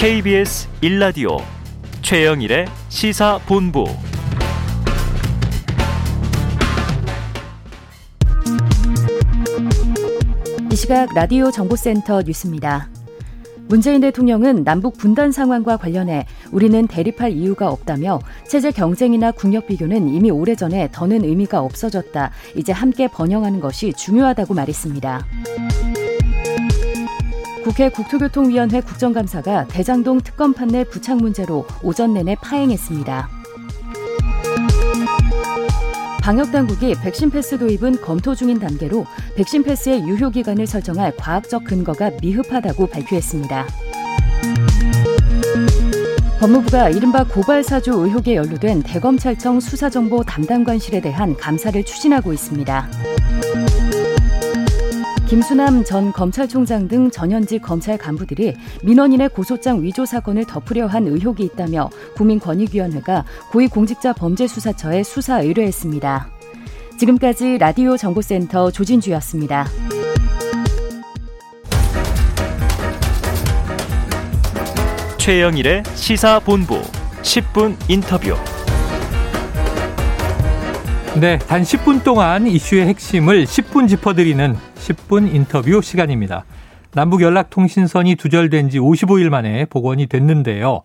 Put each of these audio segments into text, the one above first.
KBS 1라디오 최영일의 시사본부 이 시각 라디오 정보센터 뉴스입니다. 문재인 대통령은 남북 분단 상황과 관련해 우리는 대립할 이유가 없다며 체제 경쟁이나 국력 비교는 이미 오래전에 더는 의미가 없어졌다. 이제 함께 번영하는 것이 중요하다고 말했습니다. 국회 국토교통위원회 국정감사가 대장동 특검 판넬 부착 문제로 오전 내내 파행했습니다. 방역당국이 백신 패스 도입은 검토 중인 단계로 백신 패스의 유효 기간을 설정할 과학적 근거가 미흡하다고 발표했습니다. 법무부가 이른바 고발사주 의혹에 연루된 대검찰청 수사정보 담당관실에 대한 감사를 추진하고 있습니다. 김수남 전 검찰총장 등 전현직 검찰 간부들이 민원인의 고소장 위조 사건을 덮으려 한 의혹이 있다며 국민권익위원회가 고위공직자 범죄수사처에 수사 의뢰했습니다. 지금까지 라디오 정보센터 조진주였습니다. 최영일의 시사본부 10분 인터뷰. 네, 단 10분 동안 이슈의 핵심을 10분 짚어드리는 10분 인터뷰 시간입니다. 남북 연락 통신선이 두절된 지 55일 만에 복원이 됐는데요.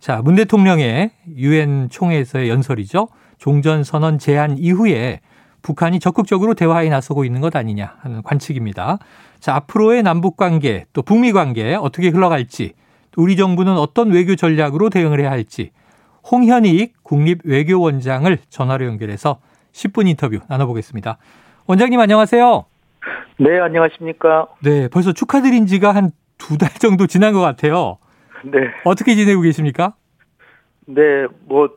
자, 문 대통령의 유엔 총회에서의 연설이죠. 종전 선언 제안 이후에 북한이 적극적으로 대화에 나서고 있는 것 아니냐 하는 관측입니다. 자, 앞으로의 남북 관계 또 북미 관계 어떻게 흘러갈지 우리 정부는 어떤 외교 전략으로 대응을 해야 할지 홍현익 국립외교원장을 전화로 연결해서 10분 인터뷰 나눠보겠습니다. 원장님 안녕하세요. 네, 안녕하십니까. 네, 벌써 축하드린 지가 한 두 달 정도 지난 것 같아요. 네. 어떻게 지내고 계십니까? 네, 뭐,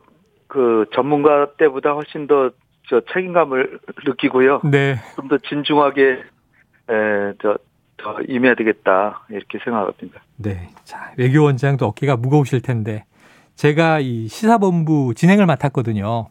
그, 전문가 때보다 훨씬 더, 저, 책임감을 느끼고요. 네. 좀 더 진중하게, 에, 저, 더 임해야 되겠다. 이렇게 생각합니다. 네. 자, 외교원장도 어깨가 무거우실 텐데, 제가 이 시사본부 진행을 맡았거든요.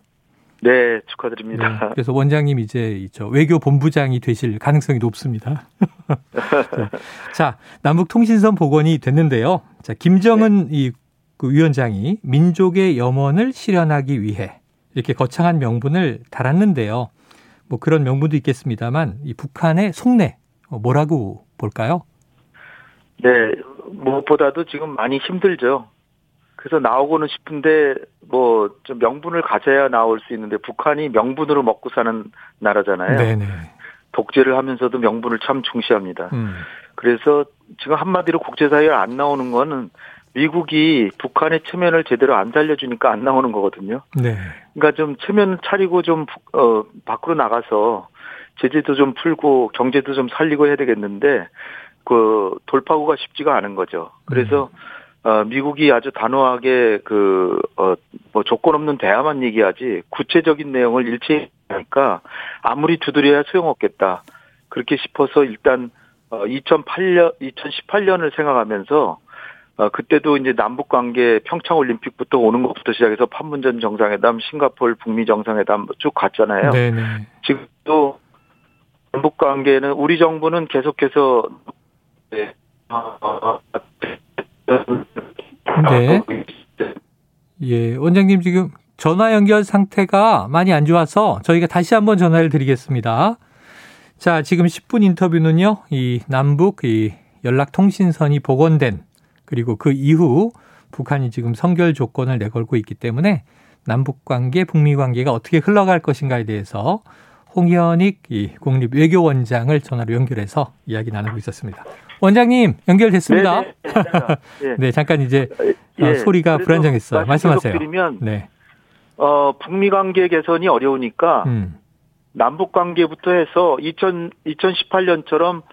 네, 축하드립니다. 네, 그래서 원장님 이제 저 외교 본부장이 되실 가능성이 높습니다. 네. 자, 남북 통신선 복원이 됐는데요. 자, 김정은 네. 이그 위원장이 민족의 염원을 실현하기 위해 이렇게 거창한 명분을 달았는데요. 뭐 그런 명분도 있겠습니다만 이 북한의 속내 뭐라고 볼까요? 네, 무엇보다도 지금 많이 힘들죠. 그래서 나오고는 싶은데 뭐 좀 명분을 가져야 나올 수 있는데 북한이 명분으로 먹고 사는 나라잖아요. 네네. 독재를 하면서도 명분을 참 중시합니다. 음. 그래서 지금 한마디로 국제사회에 안 나오는 거는 미국이 북한의 체면을 제대로 안 살려주니까 안 나오는 거거든요. 네. 그러니까 좀 체면 차리고 좀 어, 밖으로 나가서 제재도 좀 풀고 경제도 좀 살리고 해야 되겠는데 그 돌파구가 쉽지가 않은 거죠. 그래서 음. 어, 미국이 아주 단호하게 그, 어, 뭐 조건 없는 대화만 얘기하지 구체적인 내용을 일체하니까 아무리 두드려야 소용없겠다. 그렇게 싶어서 일단, 어, 2008년, 2018년을 생각하면서 어, 그때도 이제 남북 관계 평창 올림픽부터 오는 것부터 시작해서 판문점 정상회담, 싱가폴 북미 정상회담 쭉 갔잖아요. 네네. 지금도 남북 관계는 우리 정부는 계속해서 네. 네. 예, 원장님 지금 전화 연결 상태가 많이 안 좋아서 저희가 다시 한번 전화를 드리겠습니다. 자, 지금 10분 인터뷰는요, 이 남북 이 연락통신선이 복원된 그리고 그 이후 북한이 지금 선결 조건을 내걸고 있기 때문에 남북 관계, 북미 관계가 어떻게 흘러갈 것인가에 대해서 홍현익 이 국립 외교원장을 전화로 연결해서 이야기 나누고 있었습니다. 원장님 연결됐습니다. 네, 네, 네 잠깐 이제 예, 소리가 불안정했어요. 말씀하세요. 드리면 네. 어, 북미 관계 개선이 어려우니까 음. 남북 관계부터 해서 2000 2018년처럼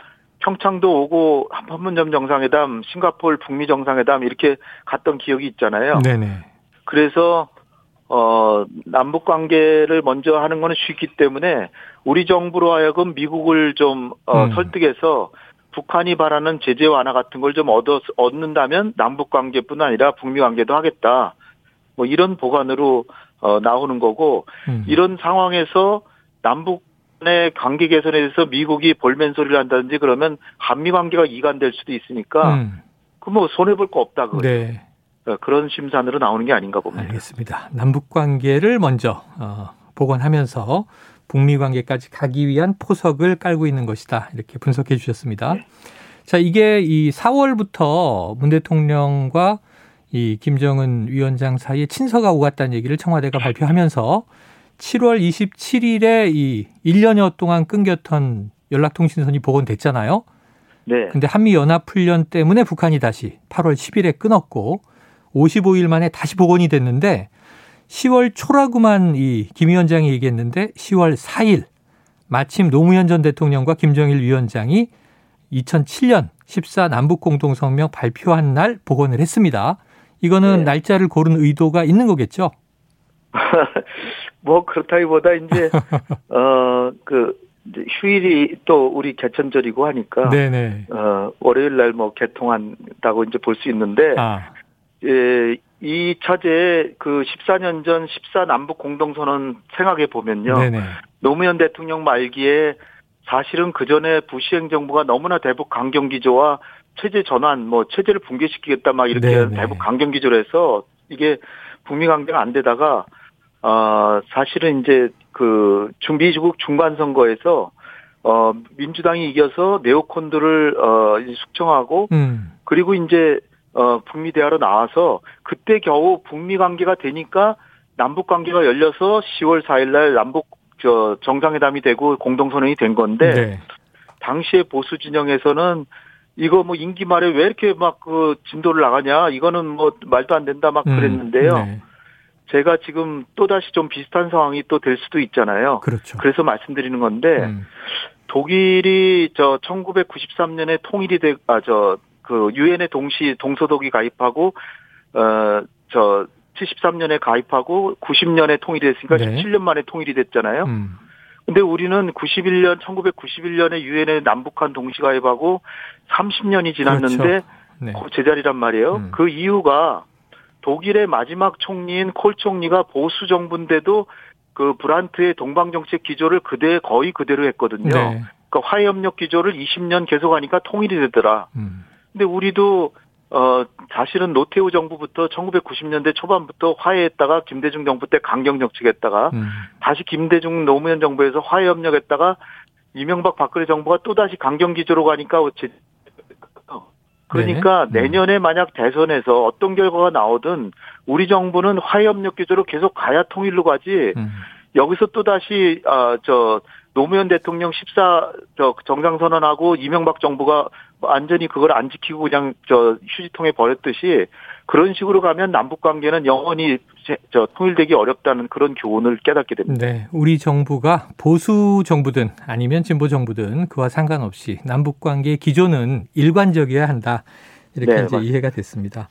평창도 오고 판문점 정상회담, 싱가폴 북미 정상회담 이렇게 갔던 기억이 있잖아요. 네네. 그래서 어, 남북 관계를 먼저 하는 거는 쉽기 때문에 우리 정부로 하여금 미국을 좀 어, 음. 설득해서 북한이 바라는 제재 완화 같은 걸 좀 얻어 얻는다면 남북 관계뿐 아니라 북미 관계도 하겠다. 뭐 이런 보관으로 어, 나오는 거고 음. 이런 상황에서 남북의 관계 개선에 대해서 미국이 볼멘 소리를 한다든지 그러면 한미 관계가 이간될 수도 있으니까 음. 그뭐 손해 볼 거 없다 그 네. 그런 심산으로 나오는 게 아닌가 봅니다. 알겠습니다. 남북 관계를 먼저 어, 복원하면서 북미 관계까지 가기 위한 포석을 깔고 있는 것이다. 이렇게 분석해 주셨습니다. 네. 자, 이게 이 4월부터 문 대통령과 이 김정은 위원장 사이에 친서가 오갔다는 얘기를 청와대가 발표하면서 7월 27일에 이 1년여 동안 끊겼던 연락통신선이 복원됐잖아요. 네. 근데 한미 연합 훈련 때문에 북한이 다시 8월 10일에 끊었고 55일 만에 다시 복원이 됐는데 10월 초라구만 이 김 위원장이 얘기했는데 10월 4일 마침 노무현 전 대통령과 김정일 위원장이 2007년 14 남북 공동 성명 발표한 날 복원을 했습니다. 이거는 네. 날짜를 고른 의도가 있는 거겠죠? 뭐 그렇다기보다 이제 어그 휴일이 또 우리 개천절이고 하니까 네네. 어 월요일 날 뭐 개통한다고 이제 볼 수 있는데 아, 예, 이 차제에 그 14년 전 14 남북 공동선언 생각해 보면요. 네네. 노무현 대통령 말기에 사실은 그 전에 부시 행정부가 너무나 대북 강경 기조와 체제 전환, 뭐 체제를 붕괴시키겠다 막 이렇게 네네. 대북 강경 기조를 해서 이게 북미 관계가 안 되다가 어 사실은 이제 그 준비국 중간 선거에서 어 민주당이 이겨서 네오콘들을 어 숙청하고 음. 그리고 이제 어 북미 대화로 나와서 그때 겨우 북미 관계가 되니까 남북 관계가 열려서 10월 4일 날 남북 저 정상회담이 되고 공동선언이 된 건데 네. 당시에 보수 진영에서는 이거 뭐 임기 말에 왜 이렇게 막 그 진도를 나가냐 이거는 뭐 말도 안 된다 막 음, 그랬는데요. 네. 제가 지금 또 다시 좀 비슷한 상황이 또 될 수도 있잖아요. 그렇죠. 그래서 말씀드리는 건데 음. 독일이 저 1993년에 통일이 돼, 아, 저, 그, 유엔에 동시, 동서독이 가입하고, 어, 저, 73년에 가입하고 90년에 통일이 됐으니까 네. 17년 만에 통일이 됐잖아요. 음. 근데 우리는 91년, 1991년에 유엔에 남북한 동시 가입하고 30년이 지났는데 그렇죠. 네. 그 제자리란 말이에요. 음. 그 이유가 독일의 마지막 총리인 콜 총리가 보수 정부인데도 그 브란트의 동방 정책 기조를 그대 거의 그대로 했거든요. 네. 그러니까 화해 협력 기조를 20년 계속하니까 통일이 되더라. 음. 근데 우리도 어 사실은 노태우 정부부터 1990년대 초반부터 화해했다가 김대중 정부 때 강경 정책했다가 음. 다시 김대중 노무현 정부에서 화해 협력했다가 이명박 박근혜 정부가 또 다시 강경 기조로 가니까 어째- 그러니까 네. 음. 내년에 만약 대선에서 어떤 결과가 나오든 우리 정부는 화해 협력 기조로 계속 가야 통일로 가지 음. 여기서 또 다시 아저 노무현 대통령 14 저 정상 선언하고 이명박 정부가 완전히 그걸 안 지키고 그냥 저 휴지통에 버렸듯이 그런 식으로 가면 남북 관계는 영원히 제- 저 통일되기 어렵다는 그런 교훈을 깨닫게 됩니다. 네, 우리 정부가 보수 정부든 아니면 진보 정부든 그와 상관없이 남북 관계의 기조는 일관적이어야 한다. 이렇게 네, 이제 맞습니다. 이해가 됐습니다.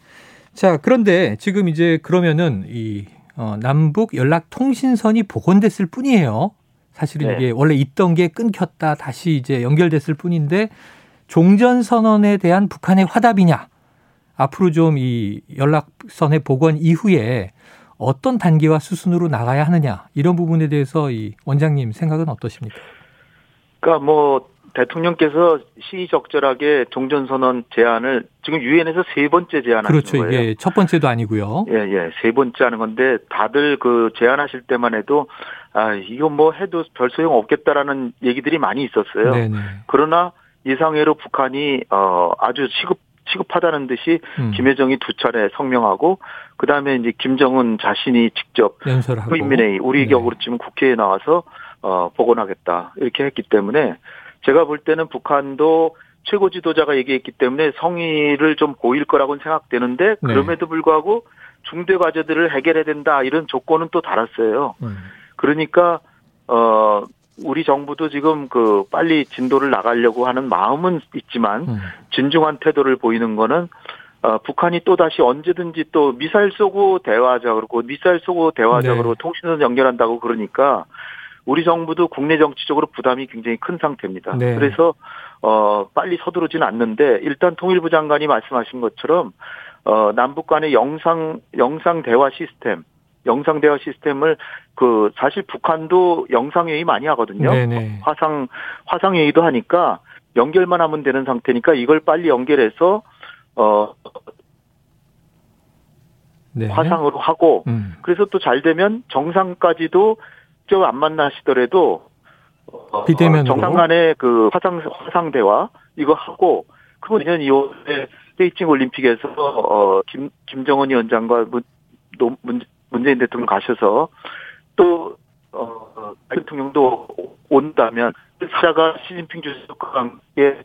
자, 그런데 지금 이제 그러면은 이 어, 남북 연락 통신선이 복원됐을 뿐이에요. 사실은 네. 이게 원래 있던 게 끊겼다 다시 이제 연결됐을 뿐인데 종전 선언에 대한 북한의 화답이냐? 앞으로 좀 이 연락선의 복원 이후에 어떤 단계와 수순으로 나가야 하느냐 이런 부분에 대해서 이 원장님 생각은 어떠십니까? 그러니까 뭐 대통령께서 시의적절하게 종전선언 제안을 지금 유엔에서 세 번째 제안하는 그렇죠. 거예요. 이게 첫 번째도 아니고요. 예, 예, 세 번째 하는 건데, 다들 그 제안하실 때만 해도, 아, 이거 뭐 해도 별 소용 없겠다라는 얘기들이 많이 있었어요. 네네. 그러나 예상외로 북한이, 어, 아주 시급, 시급하다는 듯이 음, 김여정이 두 차례 성명하고, 그 다음에 이제 김정은 자신이 직접 연설하고 후인민회의, 우리 네. 격으로 지금 국회에 나와서, 어, 복원하겠다. 이렇게 했기 때문에, 제가 볼 때는 북한도 최고 지도자가 얘기했기 때문에 성의를 좀 보일 거라고는 생각되는데, 네. 그럼에도 불구하고 중대 과제들을 해결해야 된다. 이런 조건은 또 달았어요. 음, 그러니까, 어, 우리 정부도 지금 그 빨리 진도를 나가려고 하는 마음은 있지만, 음, 진중한 태도를 보이는 거는 어, 북한이 또 다시 언제든지 또 미사일 쏘고 대화하자 그러고 미사일 쏘고 대화하자 네. 그러고 통신선 연결한다고 그러니까 우리 정부도 국내 정치적으로 부담이 굉장히 큰 상태입니다. 네. 그래서 어 빨리 서두르지는 않는데 일단 통일부 장관이 말씀하신 것처럼 어 남북 간의 영상 영상 대화 시스템 영상 대화 시스템을 그 사실 북한도 영상 회의 많이 하거든요. 네네. 화상 화상 회의도 하니까 연결만 하면 되는 상태니까 이걸 빨리 연결해서 어 네. 화상으로 하고 음. 그래서 또 잘 되면 정상까지도 직접 안 만나시더라도 어, 비대면으로? 정상 간의 그 화상 화상 대화 이거 하고 그거 내년 2월에 베이징 올림픽에서 어 김 김정은 위원장과 문, 노- 문 문재인 대통령 가셔서 또 어 대통령도 온다면 사자가 시진핑 주석과 함께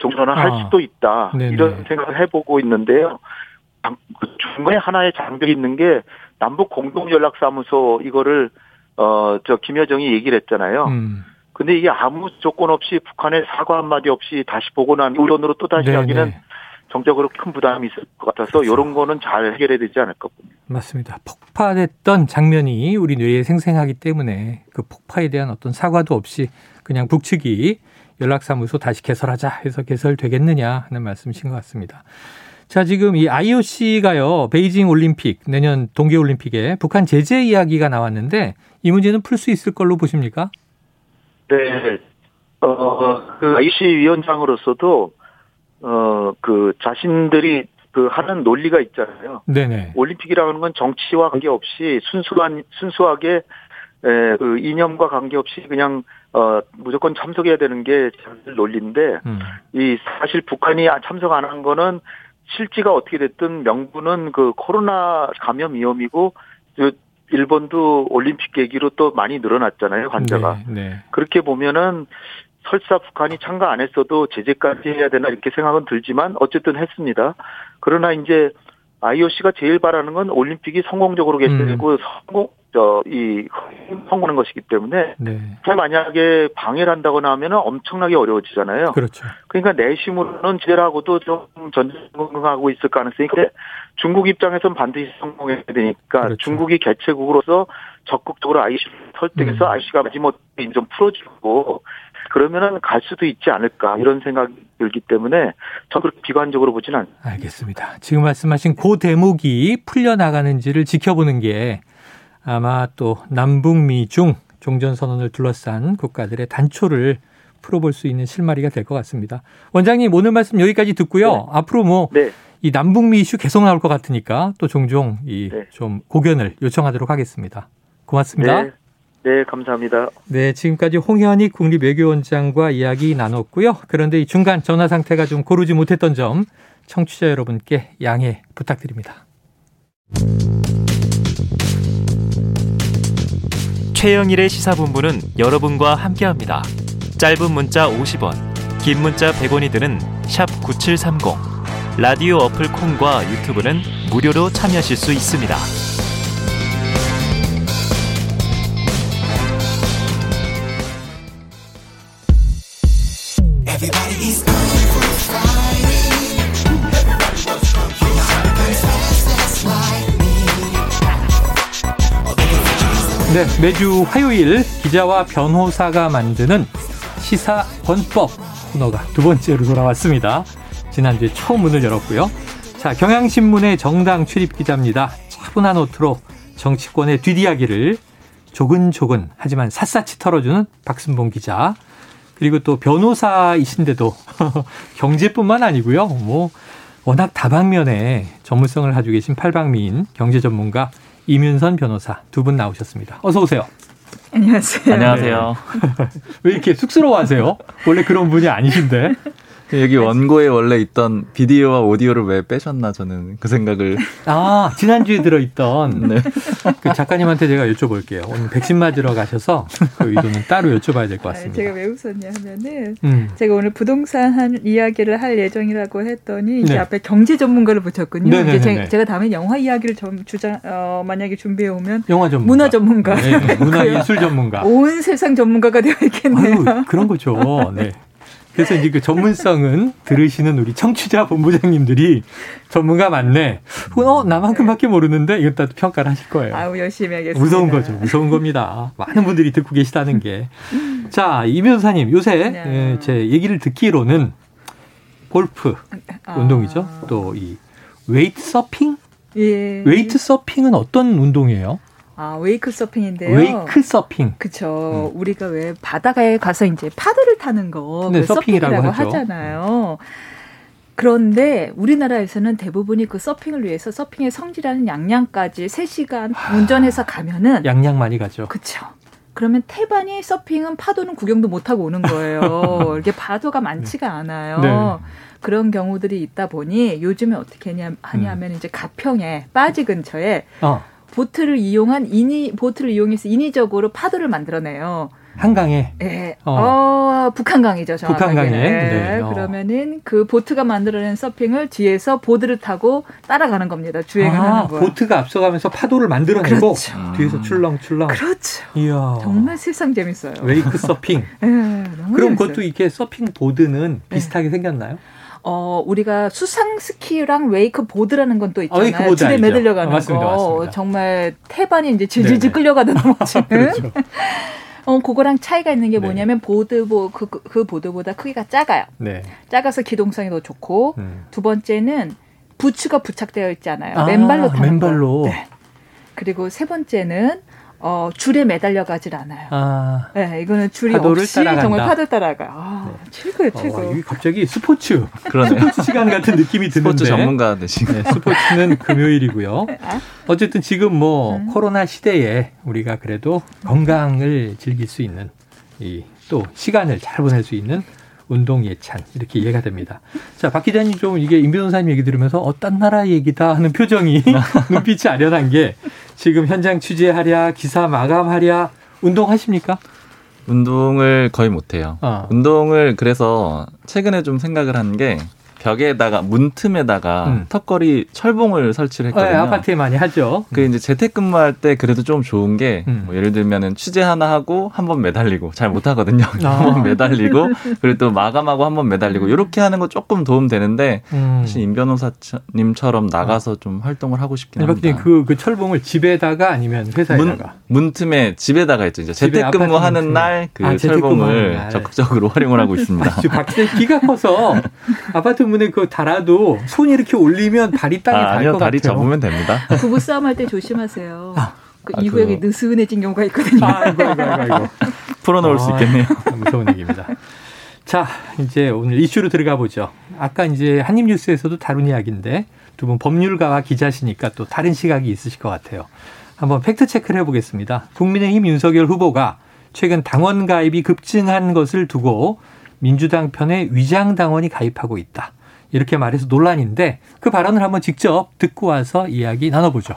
종전을 할 아. 수도 있다 네네. 이런 생각을 해보고 있는데요. 장- 그 중간에 하나의 장벽이 있는 게 남북 공동 연락 사무소 이거를 어 저 김여정이 얘기를 했잖아요. 음. 근데 이게 아무 조건 없이 북한의 사과 한마디 없이 다시 보고 난 우연으로 또 다시 네네. 하기는 정적으로 큰 부담이 있을 것 같아서 그렇죠. 이런 거는 잘 해결해야 되지 않을까 봅니다. 맞습니다. 폭파됐던 장면이 우리 뇌에 생생하기 때문에 그 폭파에 대한 어떤 사과도 없이 그냥 북측이 연락사무소 다시 개설하자 해서 개설되겠느냐 하는 말씀이신 것 같습니다. 자, 지금 이 IOC가요, 베이징 올림픽, 내년 동계올림픽에 북한 제재 이야기가 나왔는데 이 문제는 풀 수 있을 걸로 보십니까? 네. 어, 그 IC 위원장으로서도 어, 그 자신들이 그 하는 논리가 있잖아요. 네네. 올림픽이라는 건 정치와 관계없이 순수한 순수하게 에, 그 이념과 관계없이 그냥 어 무조건 참석해야 되는 게 논리인데 음. 이 사실 북한이 참석 안 한 거는 실지가 어떻게 됐든 명분은 그 코로나 감염 위험이고 그 일본도 올림픽 계기로 또 많이 늘어났잖아요 환자가 네, 네. 그렇게 보면은 설사 북한이 참가 안 했어도 제재까지 해야 되나 이렇게 생각은 들지만 어쨌든 했습니다. 그러나 이제 IOC가 제일 바라는 건 올림픽이 성공적으로 개최되고 성공 저이 성공하는 것이기 때문에 네. 만약에 방해를 한다거나 하면은 엄청나게 어려워지잖아요. 그렇죠. 그러니까 내심으로는 제대로하고도 좀 전쟁하고 있을 가능성이 근데 중국 입장에서는 반드시 성공해야 되니까 그렇죠. 중국이 개최국으로서 적극적으로 IC 설득해서 음. IC가 마지못해 좀 풀어주고 그러면은 갈 수도 있지 않을까 이런 생각이 들기 때문에 저 그렇게 비관적으로 보지는 않습니다. 알겠습니다. 지금 말씀하신 그 대목이 풀려나가는지를 지켜보는 게 아마 또 남북미 중 종전선언을 둘러싼 국가들의 단초를 풀어볼 수 있는 실마리가 될 것 같습니다. 원장님 오늘 말씀 여기까지 듣고요. 네. 앞으로 뭐이 네, 남북미 이슈 계속 나올 것 같으니까 또 종종 이 네. 좀 고견을 요청하도록 하겠습니다. 고맙습니다. 네, 네, 감사합니다. 네, 지금까지 홍현희 국립외교원장과 이야기 나눴고요. 그런데 이 중간 전화 상태가 좀 고르지 못했던 점 청취자 여러분께 양해 부탁드립니다. 최영일의 시사본부는 여러분과 함께합니다. 짧은 문자 50원, 긴 문자 100원이 드는 샵 9730. 라디오 어플 콩과 유튜브는 무료로 참여하실 수 있습니다. 네, 매주 화요일 기자와 변호사가 만드는 시사 권법 코너가 두 번째로 돌아왔습니다. 지난주에 처음 문을 열었고요. 자, 경향신문의 정당 출입 기자입니다. 차분한 호투로 정치권의 뒷이야기를 조근조근 하지만 샅샅이 털어주는 박순봉 기자. 그리고 또 변호사이신데도 경제뿐만 아니고요. 뭐 워낙 다방면에 전문성을 가지고 계신 팔방미인 경제 전문가 이윤선 변호사 두 분 나오셨습니다. 어서 오세요. 안녕하세요. 안녕하세요. 왜 이렇게 쑥스러워하세요? 원래 그런 분이 아니신데. 여기 원고에 원래 있던 비디오와 오디오를 왜 빼셨나 저는 그 생각을 아 지난주에 들어있던 네. 그 작가님한테 제가 여쭤볼게요. 오늘 백신 맞으러 가셔서 그 의도는 따로 여쭤봐야 될것 아, 같습니다. 제가 왜 웃었냐 하면은 음. 제가 오늘 부동산 한 이야기를 할 예정이라고 했더니 이제 네. 앞에 경제 전문가를 붙였군요. 네네네네. 이제 제, 제가 다음에 영화 이야기를 좀 주장 어, 만약에 준비해 오면 영화 전문가. 문화 전문가. 네, 네, 문화 예술 전문가. 온 세상 전문가가 되어 있겠네요. 아유, 그런 거죠. 네. 그래서 이제 그 전문성은 들으시는 우리 청취자 본부장님들이 전문가 맞네. 어, 나만큼밖에 모르는데 이것도 평가를 하실 거예요. 아우 열심히 하겠습니다. 무서운 거죠. 무서운 겁니다. 많은 분들이 듣고 계시다는 게. 자, 이 변호사님, 요새 네. 예, 제 얘기를 듣기로는 골프 아. 운동이죠. 또 이 웨이트 서핑? 예. 웨이트 서핑은 어떤 운동이에요? 아 wake 서핑인데요. wake 서핑. 그쵸. 우리가 왜 바다에 가서 이제 파도를 타는 거, 네, 그 서핑이라고 서핑이라고. 하잖아요. 그런데 우리나라에서는 대부분이 그 서핑을 위해서 서핑의 성지라는 양양까지 3시간 운전해서 가면은 양양 많이 가죠. 그쵸. 그러면 태반이 서핑은 파도는 구경도 못 하고 오는 거예요. 이렇게 파도가 많지가 않아요. 네. 그런 경우들이 있다 보니 요즘에 어떻게 하냐, 하냐면 이제 가평에 빠지 근처에 어, 보트를 이용한 인위 보트를 이용해서 인위적으로 파도를 만들어내요. 한강에 예, 어. 어, 북한강이죠, 정확하게. 북한강에? 예, 네, 어. 그러면은 그 보트가 만들어낸 서핑을 뒤에서 보드를 타고 따라가는 겁니다. 주행을 아, 하는 거예요. 보트가 앞서가면서 파도를 만들어내고 그렇죠. 뒤에서 출렁출렁. 그렇죠. 이야. 정말 세상 재밌어요. 웨이크 서핑. 예, 너무 그럼 재밌어요. 그것도 이렇게 서핑 보드는 네. 비슷하게 생겼나요? 어, 우리가 수상 스키랑 웨이크 보드라는 건또 아, 있잖아요. 줄에 알죠. 매달려 가는 아, 맞습니다, 거. 맞습니다. 정말 태반이 이제 질질질. 끌려가는 넘어지는. 그렇죠. 어, 그거랑 차이가 있는 게 네. 뭐냐면 보드 보, 그, 그- 그 보드보다 크기가 작아요. 네. 작아서 기동성이 더 좋고 음. 두 번째는 부츠가 부착되어 있잖아요. 아, 맨발로 타는 맨발로. 거. 네. 그리고 세 번째는 어, 줄에 매달려 가질 않아요. 아. 네, 이거는 줄이 없이 따라간다. 정말 파도 따라가. 아, 최고예요, 최고. 어, 이게 갑자기 스포츠 그러네요. 스포츠 시간 같은 느낌이 드는데 스포츠 전문가 되신 네, 스포츠는 금요일이고요. 아, 어쨌든 지금 뭐 음. 코로나 시대에 우리가 그래도 건강을 즐길 수 있는 이 또 시간을 잘 보낼 수 있는 운동 예찬 이렇게 이해가 됩니다. 자, 박 기자님 좀 이게 임 변호사님 얘기 들으면서 어떤 나라 얘기다 하는 표정이 눈빛이 아련한 게 지금 현장 취재하랴 기사 마감하랴 운동하십니까? 운동을 거의 못해요. 어. 운동을 그래서 최근에 좀 생각을 한 게 벽에다가 문틈에다가 음. 턱걸이 철봉을 설치를 네, 했거든요. 아파트에 많이 하죠. 그 이제 재택근무할 때 그래도 좀 좋은 게 음. 뭐 예를 들면은 취재 하나 하고 한 번 매달리고 잘 못 하거든요. 아. 한번 매달리고 그리고 또 마감하고 한 번 매달리고 이렇게 하는 거 조금 도움 되는데 음. 사실 임 변호사님처럼 나가서 좀 활동을 하고 싶긴 박 합니다. 기자님 그, 그 철봉을 집에다가 아니면 문, 회사에다가 문 틈에 집에다가 있죠. 이제 재택근무하는 아파트 날그 아, 재택근무하는 철봉을 날. 적극적으로 활용을 하고 있습니다. 지금 박 기자 키가 커서 아파트 문에 그 달아도 손이 이렇게 올리면 발이 땅에 아, 닿을 아니요 것 다리 같아요. 접으면 됩니다. 부부 싸움 할 때 조심하세요. 그 아, 이후에 그거. 느슨해진 경우가 있거든요. 아이고, 아이고, 아이고, 아이고. 풀어놓을 수 아, 있겠네요. 무서운 얘기입니다. 자, 이제 오늘 이슈로 들어가 보죠. 아까 이제 한입뉴스에서도 다룬 이야기인데 두 분 법률가와 기자시니까 또 다른 시각이 있으실 것 같아요. 한번 팩트 체크를 해보겠습니다. 국민의힘 윤석열 후보가 최근 당원 가입이 급증한 것을 두고 민주당 편에 위장 당원이 가입하고 있다. 이렇게 말해서 논란인데 그 발언을 한번 직접 듣고 와서 이야기 나눠보죠.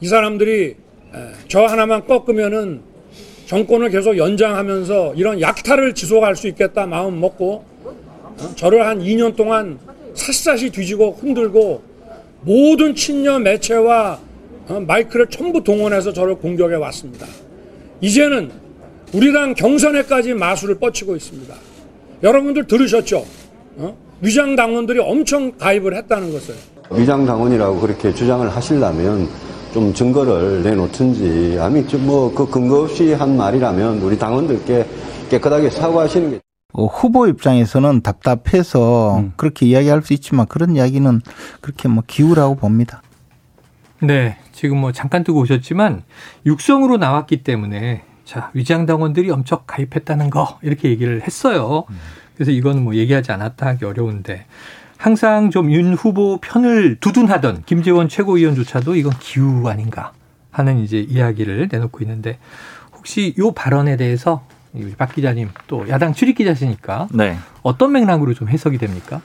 이 사람들이 에, 저 하나만 꺾으면은 정권을 계속 연장하면서 이런 약탈을 지속할 수 있겠다 마음 먹고 어? 저를 한 2년 동안 샅샅이 뒤지고 흔들고 모든 친여 매체와 어, 마이크를 전부 동원해서 저를 공격해 왔습니다. 이제는 우리 당 경선에까지 마술을 뻗치고 있습니다. 여러분들 들으셨죠? 어? 위장 당원들이 엄청 가입을 했다는 것을. 위장 당원이라고 그렇게 주장을 하시려면 좀 증거를 내놓든지 아니 뭐그 근거 없이 한 말이라면 우리 당원들께 깨끗하게 사과하시는 게 어, 후보 입장에서는 답답해서 음. 그렇게 이야기할 수 있지만 그런 이야기는 그렇게 뭐 기우라고 봅니다. 네, 지금 뭐 잠깐 뜨고 오셨지만 육성으로 나왔기 때문에 자 위장 당원들이 엄청 가입했다는 거 이렇게 얘기를 했어요. 그래서 이거는 뭐 얘기하지 않았다 하기 어려운데 항상 좀 윤 후보 편을 두둔하던 김재원 최고위원조차도 이건 기우 아닌가 하는 이제 이야기를 내놓고 있는데 혹시 요 발언에 대해서 우리 박 기자님 또 야당 출입 기자시니까 네. 어떤 맥락으로 좀 해석이 됩니까?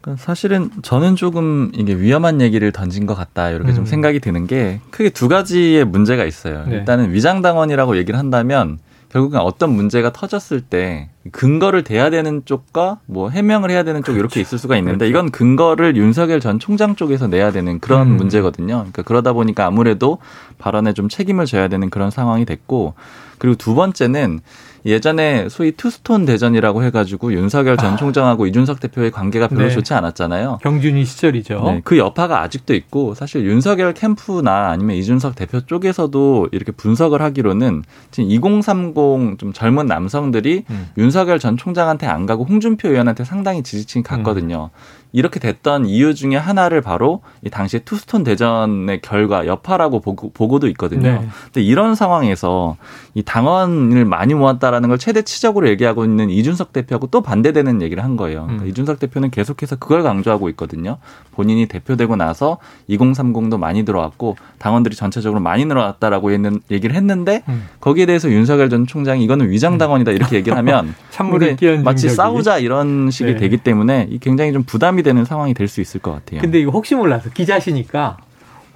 그러니까 사실은 저는 조금 이게 위험한 얘기를 던진 것 같다 이렇게 음. 좀 생각이 드는 게 크게 두 가지의 문제가 있어요. 네. 일단은 위장당원이라고 얘기를 한다면 결국은 어떤 문제가 터졌을 때 근거를 대야 되는 쪽과 뭐 해명을 해야 되는 쪽 그렇죠. 이렇게 있을 수가 있는데 이건 근거를 윤석열 전 총장 쪽에서 내야 되는 그런 음. 문제거든요. 그러니까 그러다 보니까 아무래도 발언에 좀 책임을 져야 되는 그런 상황이 됐고 그리고 두 번째는 예전에 소위 투스톤 대전이라고 해가지고 윤석열 전 아. 총장하고 이준석 대표의 관계가 별로 네. 좋지 않았잖아요. 경준이 시절이죠. 네, 그 여파가 아직도 있고 사실 윤석열 캠프나 아니면 이준석 대표 쪽에서도 이렇게 분석을 하기로는 지금 2030 좀 젊은 남성들이 음. 윤석열 전 총장한테 안 가고 홍준표 의원한테 상당히 지지층이 갔거든요. 이렇게 됐던 이유 중에 하나를 바로 이 당시 투스톤 대전의 결과 여파라고 보고, 보고 도 있거든요. 네. 근데 이런 상황에서 이 당원을 많이 모았다라는 걸 최대 치적으로 얘기하고 있는 이준석 대표하고 또 반대되는 얘기를 한 거예요. 그러니까 음. 이준석 대표는 계속해서 그걸 강조하고 있거든요. 본인이 대표되고 나서 2030도 많이 들어왔고 당원들이 전체적으로 많이 늘어났다라고 얘기를 했는데 음. 거기에 대해서 윤석열 전 총장이 이거는 위장 당원이다 이렇게 얘기를 하면 찬물을 마치 싸우자 이런 식이 네. 되기 때문에 굉장히 좀 부담이 되는 상황이 될 수 있을 것 같아요. 근데 이거 혹시 몰라서 기자시니까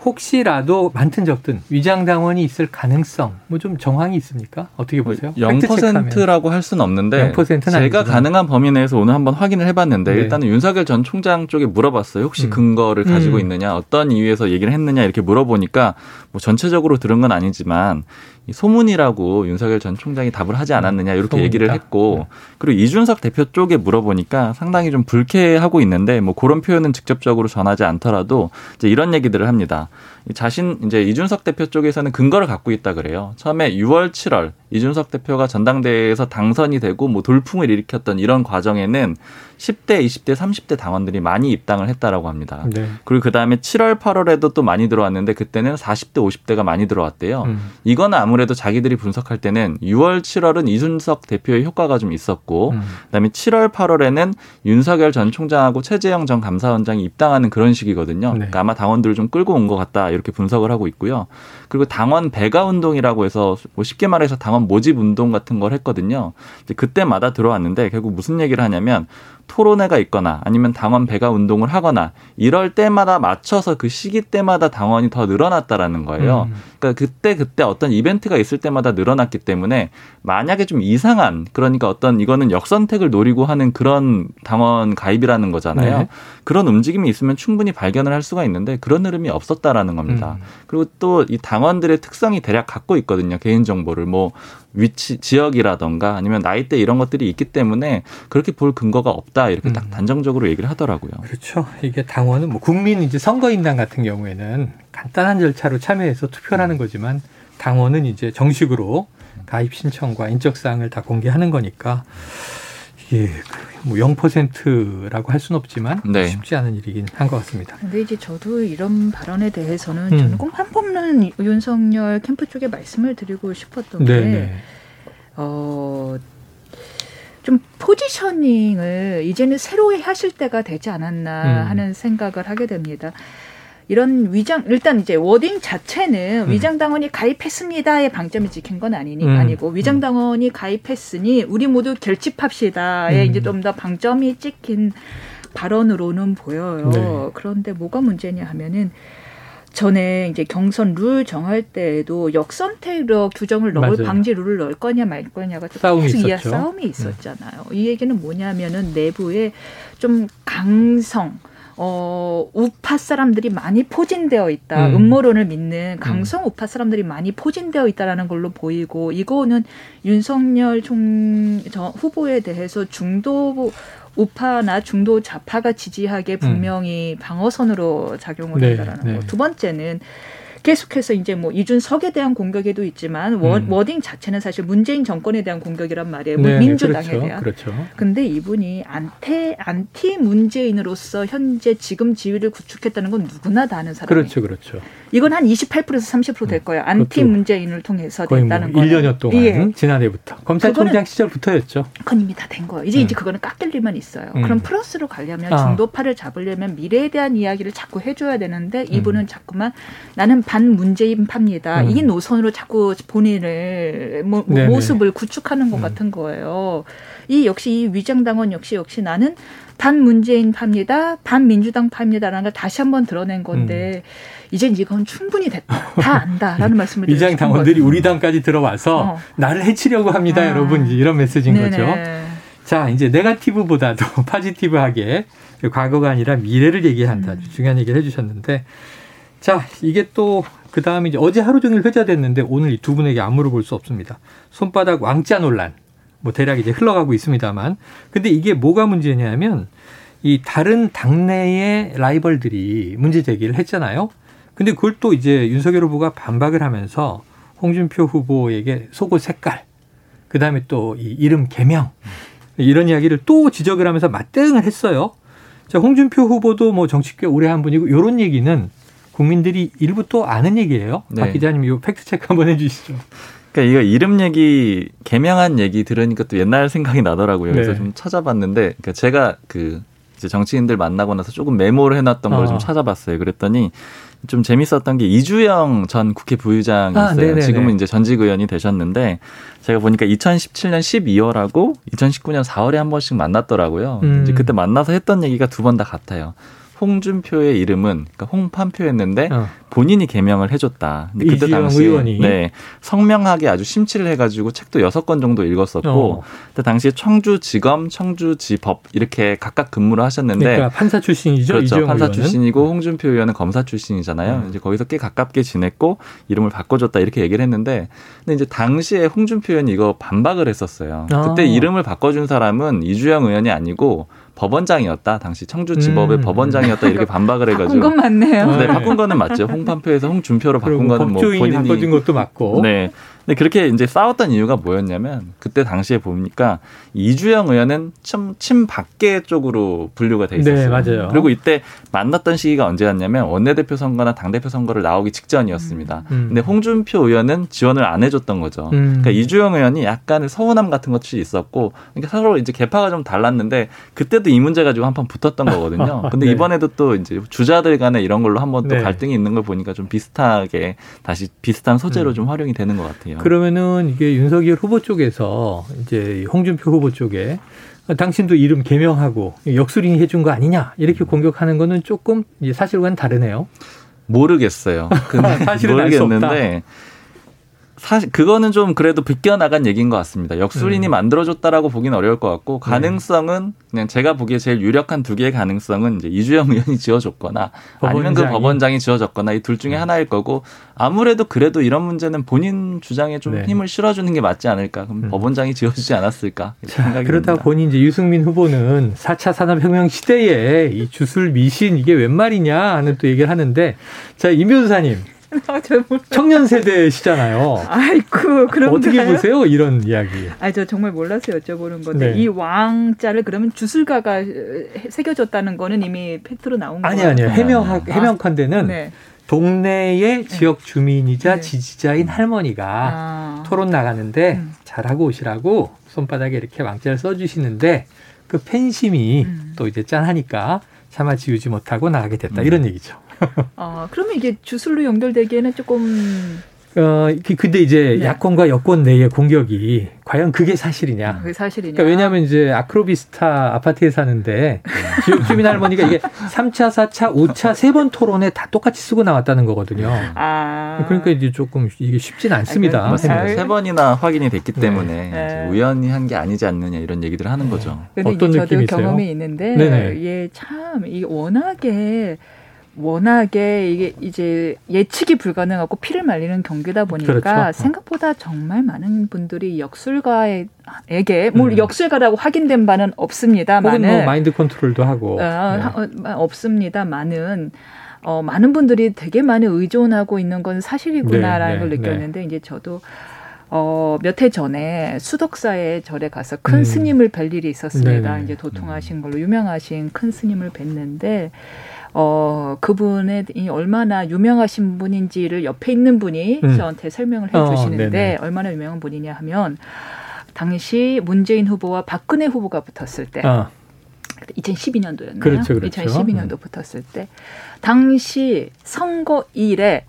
혹시라도 많든 적든 위장 당원이 있을 가능성 뭐 좀 정황이 있습니까? 어떻게 보세요? 0%라고 할 수는 없는데 0%는 제가. 가능한 범위 내에서 오늘 한번 확인을 해봤는데 네. 일단은 윤석열 전 총장 쪽에 물어봤어요. 혹시 음. 근거를 가지고 음. 있느냐, 어떤 이유에서 얘기를 했느냐 이렇게 물어보니까 뭐 전체적으로 들은 건 아니지만 소문이라고 윤석열 전 총장이 답을 하지 않았느냐 이렇게 소문이다. 얘기를 했고 네. 그리고 이준석 대표 쪽에 물어보니까 상당히 좀 불쾌하고 있는데 뭐 그런 표현은 직접적으로 전하지 않더라도 이제 이런 얘기들을 합니다. 자신 이제 이준석 대표 쪽에서는 근거를 갖고 있다 그래요. 처음에 6월, 7월 이준석 대표가 전당대회에서 당선이 되고 뭐 돌풍을 일으켰던 이런 과정에는 10대, 20대, 30대 당원들이 많이 입당을 했다라고 합니다. 네. 그리고 그 다음에 7월, 8월에도 또 많이 들어왔는데 그때는 40대, 50대가 많이 들어왔대요. 음. 이거는 아무래도 자기들이 분석할 때는 6월, 7월은 이준석 대표의 효과가 좀 있었고, 음. 그다음에 7월, 8월에는 윤석열 전 총장하고 최재형 전 감사원장이 입당하는 그런 시기거든요. 네. 그러니까 아마 당원들을 좀 끌고 온 것 같다 이렇게 분석을 하고 있고요. 그리고 당원 배가 운동이라고 해서 뭐 쉽게 말해서 당원 모집 운동 같은 걸 했거든요. 그때마다 들어왔는데 결국 무슨 얘기를 하냐면 토론회가 있거나 아니면 당원 배가 운동을 하거나 이럴 때마다 맞춰서 그 시기 때마다 당원이 더 늘어났다라는 거예요. 음. 그러니까 그때 그때 어떤 이벤트가 있을 때마다 늘어났기 때문에 만약에 좀 이상한 그러니까 어떤 이거는 역선택을 노리고 하는 그런 당원 가입이라는 거잖아요. 네. 그런 움직임이 있으면 충분히 발견을 할 수가 있는데 그런 흐름이 없었다라는 겁니다. 음. 그리고 또 이 당원들의 특성이 대략 갖고 있거든요. 개인 정보를 뭐 위치 지역이라던가 아니면 나이대 이런 것들이 있기 때문에 그렇게 볼 근거가 없다 이렇게 딱 음. 단정적으로 얘기를 하더라고요. 그렇죠. 이게 당원은 뭐 국민 이제 선거인단 같은 경우에는 간단한 절차로 참여해서 투표를 하는 거지만 당원은 이제 정식으로 가입 신청과 인적 사항을 다 공개하는 거니까 이게 뭐 0%라고 할 수는 없지만 네. 쉽지 않은 일이긴 한 것 같습니다. 근데 이제 저도 이런 발언에 대해서는 음. 저는 꼭 한 번은 윤석열 캠프 쪽에 말씀을 드리고 싶었던 네, 게 네. 어. 좀 포지셔닝을 이제는 새로 하실 때가 되지 않았나 음. 하는 생각을 하게 됩니다. 이런 위장 일단 이제 워딩 자체는 음. 위장 당원이 가입했습니다의 방점이 찍힌 건 아니니 음. 아니고 위장 음. 당원이 가입했으니 우리 모두 결집합시다에 음. 이제 좀 더 방점이 찍힌 발언으로는 보여요. 네. 그런데 뭐가 문제냐 하면은 전에 이제 경선 룰 정할 때에도 역선택으로 규정을 넣을 맞아요. 방지 룰을 넣을 거냐 말 거냐가 싸움이 계속 있었죠. 싸움이 있었잖아요. 네. 이 얘기는 뭐냐면은 내부에 좀 강성 어, 우파 사람들이 많이 포진되어 있다. 음모론을 믿는 강성 우파 사람들이 많이 포진되어 있다라는 걸로 보이고 이거는 윤석열 총 저 후보에 대해서 중도 우파나 중도 좌파가 지지하게 분명히 음. 방어선으로 작용을 네, 한다라는 네. 거. 두 번째는 계속해서 이제 뭐 이준석에 대한 공격에도 있지만 음. wording 자체는 사실 문재인 정권에 대한 공격이란 말이에요. 네, 민주당에 그렇죠, 대한. 그렇죠. 근데 이분이 안테 안티 문재인으로서 현재 지금 지위를 구축했다는 건 누구나 다 아는 사람이에요. 그렇죠, 그렇죠. 이건 한 28%에서 30%될 음, 거예요. 안티 문재인을 통해서 됐다는 뭐 1년여 동안 예. 지난해부터 검찰총장 시절부터였죠. 그건 이미 다 된 거예요. 이제 음. 이제 그거는 깎일 일만 있어요. 음. 그럼 플러스로 가려면 아. 중도파를 잡으려면 미래에 대한 이야기를 자꾸 해줘야 되는데 이분은 음. 자꾸만 나는 반문재인파입니다. 음. 이 노선으로 자꾸 본인을 모, 모습을 구축하는 것 음. 같은 거예요. 이 역시 이 위장당원 역시 역시 나는 반문재인파입니다. 반민주당파입니다라는 걸 다시 한번 드러낸 건데 음. 이젠 이건 충분히 됐다. 다 안다라는 말씀을 드리고 위장 당원들이 우리 당까지 들어와서 어. 나를 해치려고 합니다, 아. 여러분. 이런 메시지인 네네. 거죠. 자, 이제 네가티브보다도 파지티브하게 과거가 아니라 미래를 얘기한다. 음. 중요한 얘기를 해 주셨는데 자, 이게 또, 그 다음에 이제 어제 하루 종일 회자됐는데 오늘 이 두 분에게 안 물어볼 수 없습니다. 손바닥 왕자 논란. 뭐 대략 이제 흘러가고 있습니다만. 근데 이게 뭐가 문제냐면 이 다른 당내의 라이벌들이 문제 제기를 했잖아요. 근데 그걸 또 이제 윤석열 후보가 반박을 하면서 홍준표 후보에게 속옷 색깔, 그 다음에 또 이 이름 개명, 이런 이야기를 또 지적을 하면서 맞대응을 했어요. 자, 홍준표 후보도 뭐 정치 꽤 오래 한 분이고 요런 얘기는 국민들이 일부 또 아는 얘기예요. 네. 박 기자님 이 팩트 체크 한번 해주시죠. 그러니까 이거 이름 얘기 개명한 얘기 들으니까 또 옛날 생각이 나더라고요. 그래서 네. 좀 찾아봤는데, 그러니까 제가 그 이제 정치인들 만나고 나서 조금 메모를 해놨던 걸좀 어. 찾아봤어요. 그랬더니 좀 재밌었던 게 이주영 전 국회 부의장이 아, 있어요. 아, 지금은 이제 전직 의원이 되셨는데 제가 보니까 2017년 12월하고 2019년 4월에 한 번씩 만났더라고요. 음. 이제 그때 만나서 했던 얘기가 두 번 다 같아요. 홍준표의 이름은 그러니까 홍판표였는데 어. 본인이 개명을 해줬다. 근데 그때 당시 의원이. 네 성명하게 아주 심취를 해가지고 책도 여섯 권 정도 읽었었고 어. 그때 당시에 청주지검, 청주지법 이렇게 각각 근무를 하셨는데 그러니까 판사 출신이죠. 그렇죠. 판사 의원은? 출신이고 홍준표 의원은 검사 출신이잖아요. 음. 이제 거기서 꽤 가깝게 지냈고 이름을 바꿔줬다 이렇게 얘기를 했는데 근데 이제 당시에 홍준표 의원이 이거 반박을 했었어요. 그때 아. 이름을 바꿔준 사람은 이주영 의원이 아니고 법원장이었다. 당시 청주지법의 음. 법원장이었다 이렇게 반박을 해가지고 바꾼 건 맞네요. 네, 바꾼 거는 맞죠. 홍판표에서 홍준표로 바꾼 거는 뭐 본인이 바꿔준 것도 맞고. 네. 근데 그렇게 이제 싸웠던 이유가 뭐였냐면 그때 당시에 보니까 이주영 의원은 좀 친박계 쪽으로 분류가 돼 있었어요. 네, 맞아요. 그리고 이때 만났던 시기가 언제였냐면 원내대표 선거나 당대표 선거를 나오기 직전이었습니다. 음. 근데 홍준표 의원은 지원을 안 해줬던 거죠. 음. 그러니까 이주영 의원이 약간의 서운함 같은 것이 있었고 그러니까 서로 이제 개파가 좀 달랐는데 그때도 이 문제 가지고 한판 붙었던 거거든요. 근데 네. 이번에도 또 이제 주자들 간에 이런 걸로 한번 또 네. 갈등이 있는 걸 보니까 좀 비슷하게 다시 비슷한 소재로 음. 좀 활용이 되는 것 같아요. 그러면은 이게 윤석열 후보 쪽에서 이제 홍준표 후보 쪽에 당신도 이름 개명하고 역술인이 해준 거 아니냐 이렇게 공격하는 거는 조금 사실과는 다르네요. 모르겠어요. 근데 모르겠는데 사실 그거는 좀 그래도 비껴나간 얘기인 것 같습니다. 역술인이 음. 만들어줬다라고 보기는 어려울 것 같고 네. 가능성은 그냥 제가 보기에 제일 유력한 두 개의 가능성은 이제 이주영 의원이 지어줬거나 법원장이. 아니면 그 법원장이 지어줬거나 이 둘 중에 음. 하나일 거고 아무래도 그래도 이런 문제는 본인 주장에 좀 네. 힘을 실어주는 게 맞지 않을까 그럼 음. 법원장이 지어주지 않았을까 자, 그렇다 보니 이제 유승민 후보는 4차 산업혁명 시대에 이 주술 미신 이게 웬 말이냐 하는 또 얘기를 하는데 자임 변호사님 아, 청년 세대시잖아요. 아이고, 그럼 어떻게 보세요? 이런 이야기. 아, 저 정말 몰라서 여쭤보는 건데 네. 이 왕자를 그러면 주술가가 새겨졌다는 거는 이미 팩트로 나온 거예요. 아니 아니요. 해명 아. 해명컨대는 네. 동네의 네. 지역 주민이자 네. 지지자인 할머니가 아. 토론 나가는데 음. 잘하고 오시라고 손바닥에 이렇게 왕자를 써주시는데 그 팬심이 음. 또 이제 짠하니까 참아 지우지 못하고 나가게 됐다 음. 이런 얘기죠. 아, 그러면 이게 주술로 연결되기에는 조금 어, 근데 이제 네. 야권과 여권 내의 공격이 과연 그게 사실이냐? 그게 사실이냐? 그러니까 왜냐하면 이제 아크로비스타 아파트에 사는데 지역 주민 할머니가 이게 3차, 4차, 5차 세 번 토론에 다 똑같이 쓰고 나왔다는 거거든요. 아. 그러니까 이제 조금 이게 쉽진 않습니다. 아, 세 번이나 확인이 됐기 네. 때문에 네. 우연히 한 게 아니지 않느냐 이런 얘기들을 하는 거죠. 어떤 느낌이세요? 경험이 있는데 네네. 예, 참, 이 워낙에 워낙에 이게 이제 예측이 불가능하고 피를 말리는 경기다 보니까 그렇죠. 생각보다 정말 많은 분들이 역술가에게 뭐 음. 역술가라고 확인된 바는 없습니다만은 뭐 마인드 컨트롤도 하고 어, 네. 어, 없습니다만은 어, 많은 분들이 되게 많이 의존하고 있는 건 사실이구나라는 네, 네, 걸 느꼈는데 네. 이제 저도 어, 몇 해 전에 수덕사의 절에 가서 큰 음. 스님을 뵐 일이 있었습니다. 네 이제 도통하신 걸로 유명하신 큰 스님을 뵀는데 어, 그분의 이 얼마나 유명하신 분인지를 옆에 있는 분이 음. 저한테 설명을 해 어, 주시는데 어, 얼마나 유명한 분이냐 하면 당시 문재인 후보와 박근혜 후보가 붙었을 때 어. 2012년도였나요? 그렇죠, 그렇죠. 2012년도 음. 붙었을 때 당시 선거 일에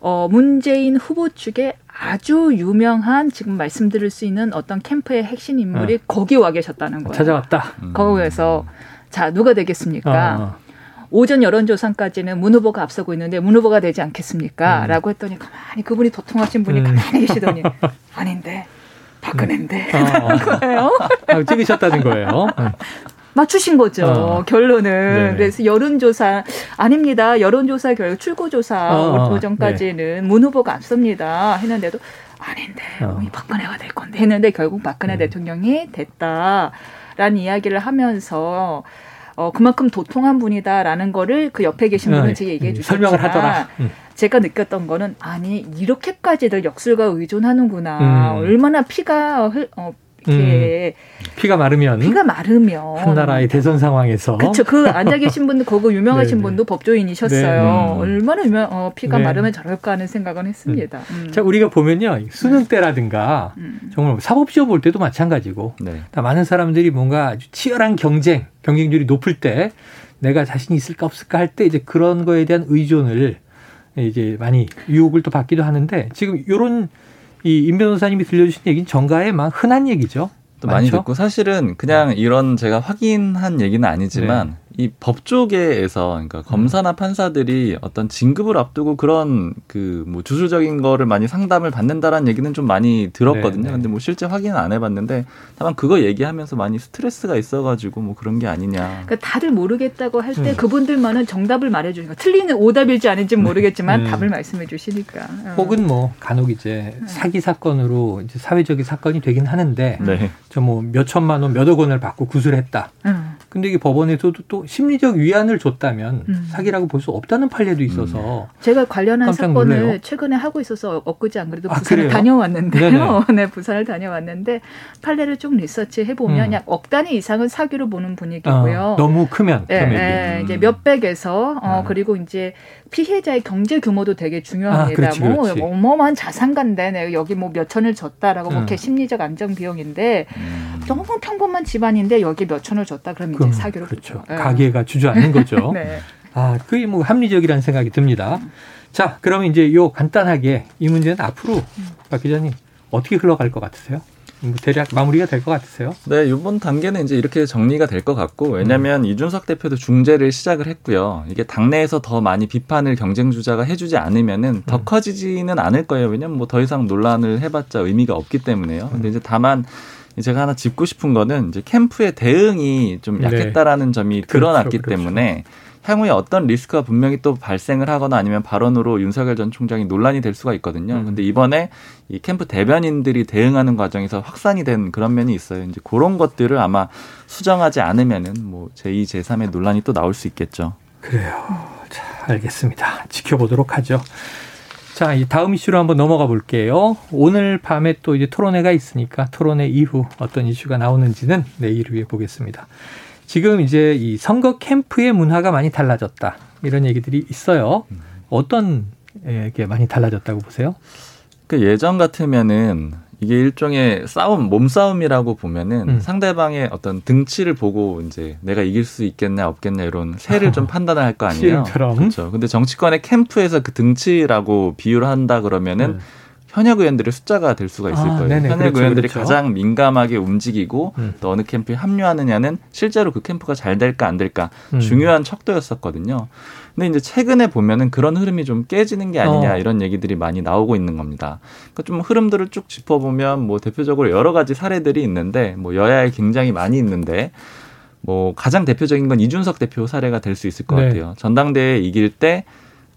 어, 문재인 후보 측에 아주 유명한 지금 말씀드릴 수 있는 어떤 캠프의 핵심 인물이 어. 거기 와 계셨다는 거예요. 찾아왔다. 거기에서 자 누가 되겠습니까? 어. 어. 오전 여론조사까지는 문 후보가 앞서고 있는데 문 후보가 되지 않겠습니까? 음. 라고 했더니 가만히 그분이 도통하신 분이 음. 가만히 계시더니 아닌데 박근혜인데 음. 어. 거예요. 아, 찍으셨다는 거예요. 음. 맞추신 거죠. 어. 결론은. 네. 그래서 여론조사 아닙니다. 여론조사 결과 출구조사 어. 오전까지는 네. 문 후보가 앞섭니다. 했는데도 아닌데 어. 박근혜가 될 건데 했는데 결국 박근혜 음. 대통령이 됐다라는 이야기를 하면서 어, 그만큼 도통한 분이다라는 거를 그 옆에 계신 분은 네. 제게 얘기해 음, 주셨지만 설명을 하더라. 음. 제가 느꼈던 거는 아니 이렇게까지들 역술과 의존하는구나. 음. 얼마나 피가 흘, 어, 이렇게 음. 피가 마르면 피가 마르면 한 나라의 대선 상황에서 그렇죠. 그 앉아 계신 분도 거기 유명하신 분도 법조인이셨어요. 네. 얼마나 유명 어, 피가 네. 마르면 저럴까 하는 생각은 했습니다. 음. 자 우리가 보면요 수능 때라든가 음. 정말 사법 시험 볼 때도 마찬가지고 네. 많은 사람들이 뭔가 아주 치열한 경쟁 경쟁률이 높을 때 내가 자신 있을까 없을까 할 때 이제 그런 거에 대한 의존을 이제 많이 유혹을 또 받기도 하는데 지금 요런 이임 변호사님이 들려주신 얘기는 정가에 막 흔한 얘기죠. 또 많이 듣고 사실은 그냥 이런 제가 확인한 얘기는 아니지만 네. 이 법조계에서 그러니까 검사나 판사들이 어떤 진급을 앞두고 그런 그 뭐 주술적인 거를 많이 상담을 받는다라는 얘기는 좀 많이 들었거든요. 네, 네. 근데 뭐 실제 확인은 안 해봤는데 다만 그거 얘기하면서 많이 스트레스가 있어가지고 뭐 그런 게 아니냐. 그러니까 다들 모르겠다고 할때 음. 그분들만은 정답을 말해주니까 틀리는 오답일지 아닌지 모르겠지만 음. 답을 말씀해 주시니까. 어. 혹은 뭐 간혹 이제 음. 사기 사건으로 이제 사회적인 사건이 되긴 하는데 네. 저뭐 몇 천만 원, 몇억 원을 받고 구술했다. 음. 근데 이게 법원에서도 또 심리적 위안을 줬다면 음. 사기라고 볼 수 없다는 판례도 있어서 음. 제가 관련한 사건을 놀래요. 최근에 하고 있어서 엊그제 안 그래도 아, 부산을 아, 다녀왔는데요. 네, 부산을 다녀왔는데 판례를 쭉 리서치 해보면 음. 약억 단위 이상은 사기로 보는 분위기고요. 어, 너무 크면 네, 네, 이제 몇 백에서 어, 음. 그리고 이제 피해자의 경제 규모도 되게 중요합니다. 아, 그렇지, 뭐 그렇지. 뭐 어마어마한 자산가인데 내가 여기 뭐 몇천을 줬다라고 음. 뭐 심리적 안정 비용인데 음. 너무 평범한 집안인데 여기 몇천을 줬다 그러면 이제 사기로 그렇죠. 네. 가게가 주저앉는 거죠. 네. 아, 그게 뭐 합리적이라는 생각이 듭니다. 자, 그러면 이제 요 간단하게 이 문제는 앞으로 박 기자님 어떻게 흘러갈 것 같으세요? 뭐 대략 마무리가 될 것 같으세요? 네, 이번 단계는 이제 이렇게 정리가 될 것 같고 왜냐하면 음. 이준석 대표도 중재를 시작을 했고요. 이게 당내에서 더 많이 비판을 경쟁 주자가 해주지 않으면은 더 음. 커지지는 않을 거예요. 왜냐하면 뭐 더 이상 논란을 해봤자 의미가 없기 때문에요. 근데 음. 이제 다만 제가 하나 짚고 싶은 거는 이제 캠프의 대응이 좀 네. 약했다라는 네. 점이 드러났기 그렇죠, 그렇죠. 때문에 향후에 어떤 리스크가 분명히 또 발생을 하거나 아니면 발언으로 윤석열 전 총장이 논란이 될 수가 있거든요. 음. 근데 이번에 이 캠프 대변인들이 대응하는 과정에서 확산이 된 그런 면이 있어요. 이제 그런 것들을 아마 수정하지 않으면은 뭐 제2, 제3의 논란이 또 나올 수 있겠죠. 그래요. 자, 알겠습니다. 지켜보도록 하죠. 자, 이 다음 이슈로 한번 넘어가 볼게요. 오늘 밤에 또 이제 토론회가 있으니까 토론회 이후 어떤 이슈가 나오는지는 내일 위에 보겠습니다. 지금 이제 이 선거 캠프의 문화가 많이 달라졌다. 이런 얘기들이 있어요. 어떤 게 많이 달라졌다고 보세요? 그 예전 같으면은 이게 일종의 싸움, 몸싸움이라고 보면은 음. 상대방의 어떤 등치를 보고 이제 내가 이길 수 있겠냐 없겠냐 이런 세를 좀 판단을 할 거 아니에요. 그렇죠. 근데 정치권의 캠프에서 그 등치라고 비유를 한다 그러면은 음. 현역 의원들의 숫자가 될 수가 있을 아, 거예요. 네네, 현역 그렇죠, 의원들이 그렇죠. 가장 민감하게 움직이고 음. 또 어느 캠프에 합류하느냐는 실제로 그 캠프가 잘 될까 안 될까 음. 중요한 척도였었거든요. 근데 이제 최근에 보면은 그런 흐름이 좀 깨지는 게 아니냐 어. 이런 얘기들이 많이 나오고 있는 겁니다. 그러니까 좀 흐름들을 쭉 짚어보면 뭐 대표적으로 여러 가지 사례들이 있는데 뭐 여야에 굉장히 많이 있는데 뭐 가장 대표적인 건 이준석 대표 사례가 될 수 있을 것 네. 같아요. 전당대회 이길 때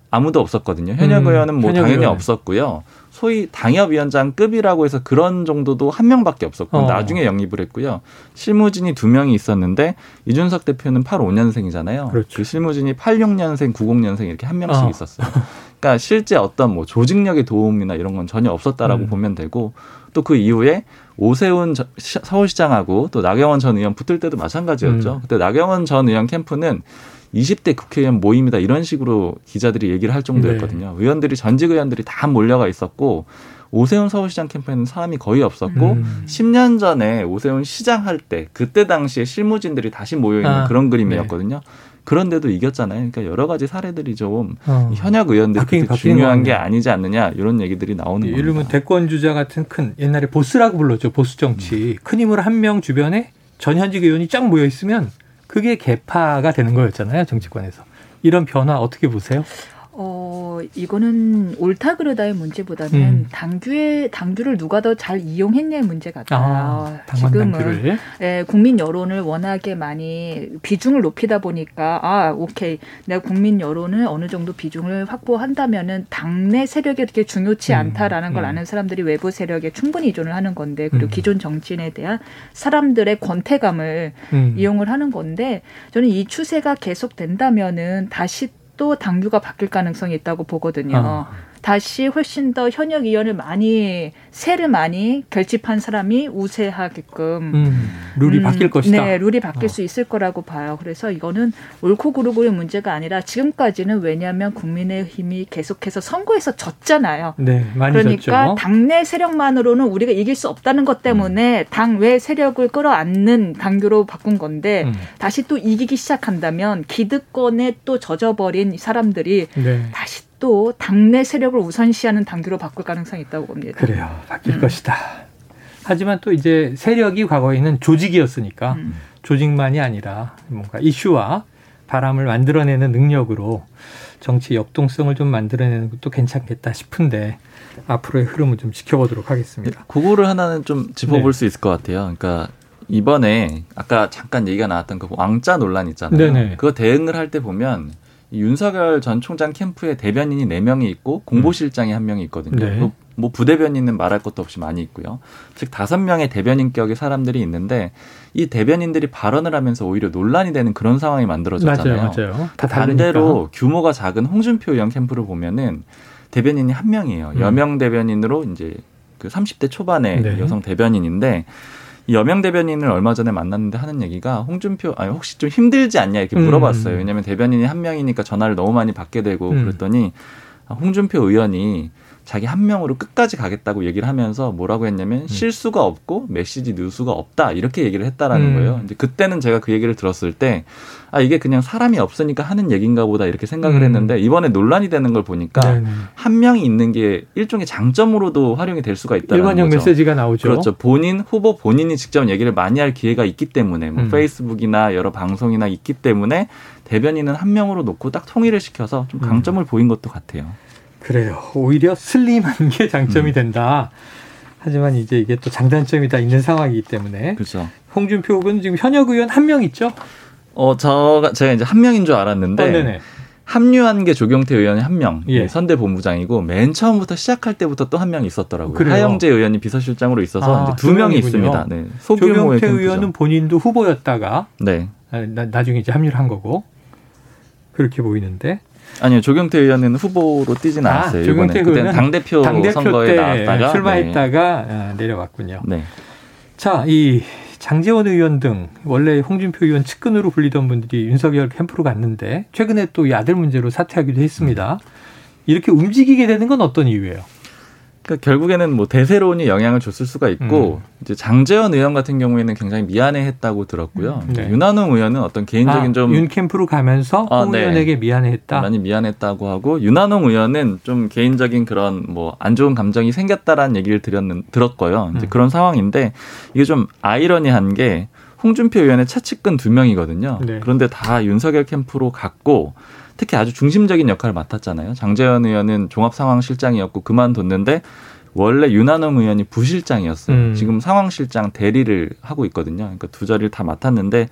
아무도 없었거든요. 현역 음, 의원은 뭐 당연히 의원. 없었고요. 소위 당협위원장급이라고 해서 그런 정도도 한 명밖에 없었고 어. 나중에 영입을 했고요. 실무진이 두 명이 있었는데 이준석 대표는 85년생이잖아요. 그렇죠. 그 실무진이 86년생, 90년생 이렇게 한 명씩 어. 있었어요. 그러니까 실제 어떤 뭐 조직력의 도움이나 이런 건 전혀 없었다라고 음. 보면 되고 또 그 이후에 오세훈 서울시장하고 또 나경원 전 의원 붙을 때도 마찬가지였죠. 음. 그때 나경원 전 의원 캠프는 20대 국회의원 모임이다 이런 식으로 기자들이 얘기를 할 정도였거든요. 네. 의원들이 전직 의원들이 다 몰려가 있었고 오세훈 서울시장 캠프에는 사람이 거의 없었고 음. 10년 전에 오세훈 시장 할 때 그때 당시에 실무진들이 다시 모여 있는 아, 그런 그림이었거든요. 네. 그런데도 이겼잖아요. 그러니까 여러 가지 사례들이 좀 어. 현역 의원들이 중요한 게 아니지 않느냐 이런 얘기들이 나오는 거예요. 예를 들면 대권 주자 같은 큰 옛날에 보스라고 불렀죠. 보스 정치. 음. 큰 힘으로 한 명 주변에 전 현직 의원이 쫙 모여 있으면 그게 개파가 되는 거였잖아요 정치권에서 이런 변화 어떻게 보세요? 어, 이거는 옳다 그르다의 문제보다는 음. 당규의 당규를 누가 더 잘 이용했냐의 문제 같아요. 아, 지금은 예, 국민 여론을 워낙에 많이 비중을 높이다 보니까 아, 오케이. 내가 국민 여론을 어느 정도 비중을 확보한다면은 당내 세력이 그렇게 중요치 음. 않다라는 걸 음. 아는 사람들이 외부 세력에 충분히 의존을 하는 건데 그리고 음. 기존 정치인에 대한 사람들의 권태감을 음. 이용을 하는 건데 저는 이 추세가 계속된다면은 다시 또 당규가 바뀔 가능성이 있다고 보거든요. 어. 다시 훨씬 더 현역 의원을 많이 세를 많이 결집한 사람이 우세하게끔 음, 룰이 음, 바뀔 것이다. 네, 룰이 바뀔 어. 수 있을 거라고 봐요. 그래서 이거는 옳고 그르고의 문제가 아니라 지금까지는 왜냐하면 국민의힘이 계속해서 선거에서 졌잖아요. 네, 많이 그러니까 졌죠. 당내 세력만으로는 우리가 이길 수 없다는 것 때문에 음. 당외 세력을 끌어안는 당규로 바꾼 건데 음. 다시 또 이기기 시작한다면 기득권에 또 젖어버린 사람들이 네. 다시 또 당내 세력을 우선시하는 당규로 바꿀 가능성이 있다고 봅니다. 그래요. 바뀔 음. 것이다. 하지만 또 이제 세력이 과거에는 조직이었으니까 음. 조직만이 아니라 뭔가 이슈와 바람을 만들어내는 능력으로 정치 역동성을 좀 만들어내는 것도 괜찮겠다 싶은데 앞으로의 흐름을 좀 지켜보도록 하겠습니다. 그거를 하나는 좀 짚어볼 네. 수 있을 것 같아요. 그러니까 이번에 아까 잠깐 얘기가 나왔던 그 왕자 논란 있잖아요. 네네. 그거 대응을 할 때 보면 윤석열 전 총장 캠프에 대변인이 네명이 있고 공보실장이 한 명이 있거든요. 네. 뭐 부대변인은 말할 것도 없이 많이 있고요. 즉 다섯 명의 대변인격의 사람들이 있는데 이 대변인들이 발언을 하면서 오히려 논란이 되는 그런 상황이 만들어졌잖아요. 맞아요, 맞아요. 다 반대로 규모가 작은 홍준표 의원 캠프를 보면은 대변인이 한 명이에요. 음. 여명 대변인으로 이제 그 30대 초반의 네. 여성 대변인인데 여명 대변인을 얼마 전에 만났는데 하는 얘기가 홍준표 아니 혹시 좀 힘들지 않냐 이렇게 음. 물어봤어요. 음. 왜냐하면 대변인이 한 명이니까 전화를 너무 많이 받게 되고 음. 그랬더니 홍준표 의원이 자기 한 명으로 끝까지 가겠다고 얘기를 하면서 뭐라고 했냐면 음. 실수가 없고 메시지 누수가 없다 이렇게 얘기를 했다라는 음. 거예요. 이제 그때는 제가 그 얘기를 들었을 때 아 이게 그냥 사람이 없으니까 하는 얘기인가 보다 이렇게 생각을 음. 했는데 이번에 논란이 되는 걸 보니까 네네. 한 명이 있는 게 일종의 장점으로도 활용이 될 수가 있다는 일반형 거죠. 메시지가 나오죠. 그렇죠. 본인 후보 본인이 직접 얘기를 많이 할 기회가 있기 때문에 뭐 음. 페이스북이나 여러 방송이나 있기 때문에 대변인은 한 명으로 놓고 딱 통일을 시켜서 좀 강점을 음. 보인 것도 같아요. 그래요. 오히려 슬림한 게 장점이 음. 된다. 하지만 이제 이게 또 장단점이 다 있는 상황이기 때문에. 그렇죠. 홍준표 후보는 지금 현역 의원 한 명 있죠? 어, 저 제가 이제 한 명인 줄 알았는데. 어, 네네. 합류한 게 조경태 의원이 한 명, 예. 선대 본부장이고 맨 처음부터 시작할 때부터 또 한 명 있었더라고요. 그래요? 하영재 의원이 비서실장으로 있어서 아, 두 명이 있습니다. 네. 조경태 의원은 본인도 후보였다가 네. 나, 나중에 이제 합류를 한 거고 그렇게 보이는데 아니요 조경태 의원은 후보로 뛰진 아, 않았어요. 조경태 의원은 당 대표 선거에 나왔다가 출마했다가 네. 아, 내려왔군요. 네. 자, 이 장재원 의원 등 원래 홍준표 의원 측근으로 불리던 분들이 윤석열 캠프로 갔는데 최근에 또 이 아들 문제로 사퇴하기도 했습니다. 음. 이렇게 움직이게 되는 건 어떤 이유예요? 그러니까 결국에는 뭐 대세론이 영향을 줬을 수가 있고 음. 이제 장재현 의원 같은 경우에는 굉장히 미안해했다고 들었고요. 음. 네. 윤한홍 의원은 어떤 개인적인 아, 좀 윤 캠프로 가면서 아, 홍 네. 의원에게 미안해했다. 많이 미안했다고 하고 윤한홍 의원은 좀 개인적인 그런 뭐 안 좋은 감정이 생겼다라는 얘기를 드렸는 들었고요. 이제 음. 그런 상황인데 이게 좀 아이러니한 게 홍준표 의원의 차측근 두 명이거든요. 네. 그런데 다 윤석열 캠프로 갔고 특히 아주 중심적인 역할을 맡았잖아요. 장재현 의원은 종합상황실장이었고 그만뒀는데 원래 윤한홍 의원이 부실장이었어요. 음. 지금 상황실장 대리를 하고 있거든요. 그러니까 두 자리를 다 맡았는데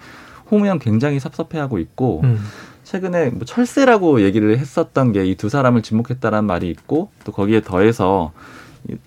홍 의원 굉장히 섭섭해하고 있고 음. 최근에 뭐 철새라고 얘기를 했었던 게 이 두 사람을 지목했다라는 말이 있고 또 거기에 더해서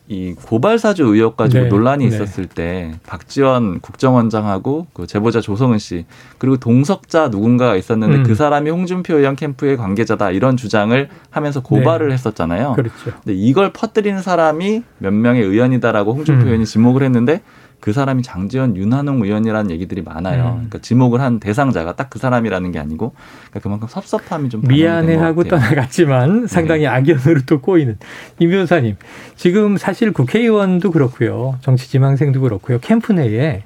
이 고발 사주 의혹 가지고 네. 논란이 네. 있었을 네. 때 박지원 국정원장하고 그 제보자 조성은 씨 그리고 동석자 누군가가 있었는데 음. 그 사람이 홍준표 의원 캠프의 관계자다 이런 주장을 하면서 고발을 네. 했었잖아요. 그렇죠. 근데 이걸 퍼뜨리는 사람이 몇 명의 의원이다라고 홍준표 음. 의원이 지목을 했는데 그 사람이 장지원 윤한홍 의원이라는 얘기들이 많아요. 음. 그러니까 지목을 한 대상자가 딱 그 사람이라는 게 아니고 그러니까 그만큼 섭섭함이 좀 미안해하고 떠나갔지만 상당히 네. 악연으로 또 꼬이는 임 변호사님 지금 사실 국회의원도 그렇고요 정치지망생도 그렇고요 캠프 내에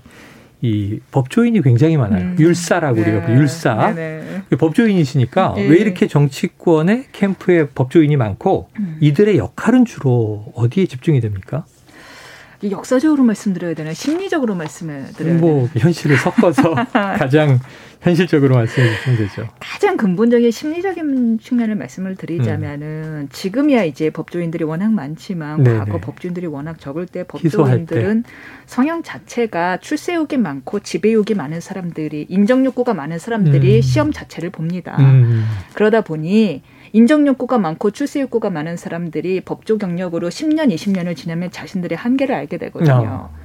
이 법조인이 굉장히 많아요. 음. 율사라고 네. 우리가 율사. 네네. 그 법조인이시니까 네. 왜 이렇게 정치권의 캠프에 법조인이 많고 음. 이들의 역할은 주로 어디에 집중이 됩니까? 역사적으로 말씀드려야 되나 심리적으로 말씀을 드려야 뭐 되나? 현실을 섞어서 가장 현실적으로 말씀해 주시면 되죠. 가장 근본적인 심리적인 측면을 말씀을 드리자면은 음. 지금이야 이제 법조인들이 워낙 많지만 네네. 과거 법조인들이 워낙 적을 때 법조인들은 때. 성형 자체가 출세욕이 많고 지배욕이 많은 사람들이 인정 욕구가 많은 사람들이 음. 시험 자체를 봅니다. 음. 그러다 보니 인정 욕구가 많고 출세 욕구가 많은 사람들이 법조 경력으로 10년, 20년을 지나면 자신들의 한계를 알게 되거든요. 어.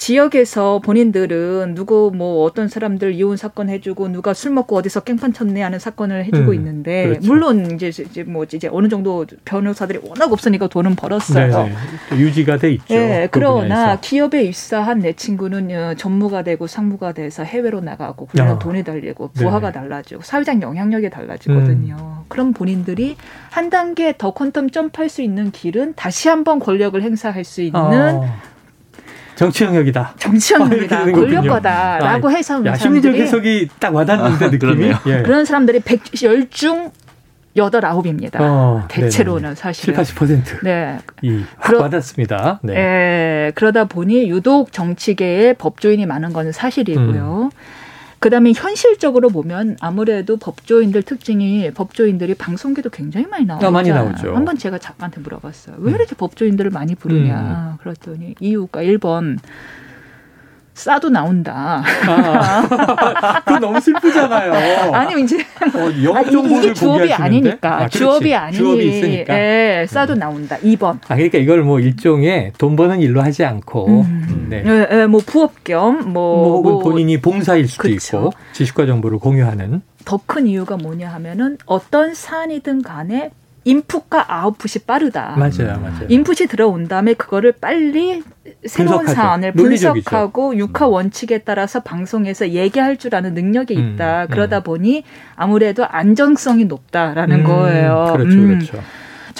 지역에서 본인들은 누구 뭐 어떤 사람들 이혼 사건 해주고 누가 술 먹고 어디서 깽판 쳤네 하는 사건을 해주고 음, 있는데 그렇죠. 물론 이제 이제 뭐 이제 어느 정도 변호사들이 워낙 없으니까 돈은 벌었어요. 네, 유지가 돼 있죠. 네, 그 그러나 기업에 입사한 내 친구는 어, 전무가 되고 상무가 돼서 해외로 나가고 그러면 아, 돈이 달리고 부하가 네. 달라지고 사회적 영향력이 달라지거든요. 음. 그럼 본인들이 한 단계 더 퀀텀 점프할 수 있는 길은 다시 한번 권력을 행사할 수 있는 아. 정치 영역이다. 정치 영역이다. 권력 거다라고 아, 해서 야, 심리적 해석이 딱 와닿는데 아, 느낌이. 예. 그런 사람들이 110중 여덟 아홉입니다. 어, 대체로는 사실 7, 80%. 네. 이 그러, 와닿습니다. 네. 네. 그러다 보니 유독 정치계에 법조인이 많은 건 사실이고요. 음. 그다음에 현실적으로 보면 아무래도 법조인들 특징이 법조인들이 방송계도 굉장히 많이 나오죠. 아, 많이 나오죠. 한번 제가 작가한테 물어봤어요. 왜 이렇게 음. 법조인들을 많이 부르냐. 음. 그랬더니 이유가 1번 싸도 나온다. 아, 그건 너무 슬프잖아요. 아니 이제 어, 영업 정보를 아, 주업이 아니니까 아, 주업이 아니 주업이 있으니까 예, 싸도 나온다. 2번. 아 그러니까 이걸 뭐 일종의 돈 버는 일로 하지 않고 음. 네. 예, 예, 뭐 부업 겸뭐 뭐, 뭐, 본인이 봉사일 수도 그쵸. 있고 지식과 정보를 공유하는 더 큰 이유가 뭐냐 하면은 어떤 사안이든 간에 인풋과 아웃풋이 빠르다. 맞아요, 맞아요. 인풋이 들어온 다음에 그거를 빨리 새로운 분석하죠. 사안을 분석하고 육하 음. 원칙에 따라서 방송에서 얘기할 줄 아는 능력이 음, 있다. 음, 그러다 음. 보니 아무래도 안정성이 높다라는 음, 거예요. 그렇죠, 음. 그렇죠.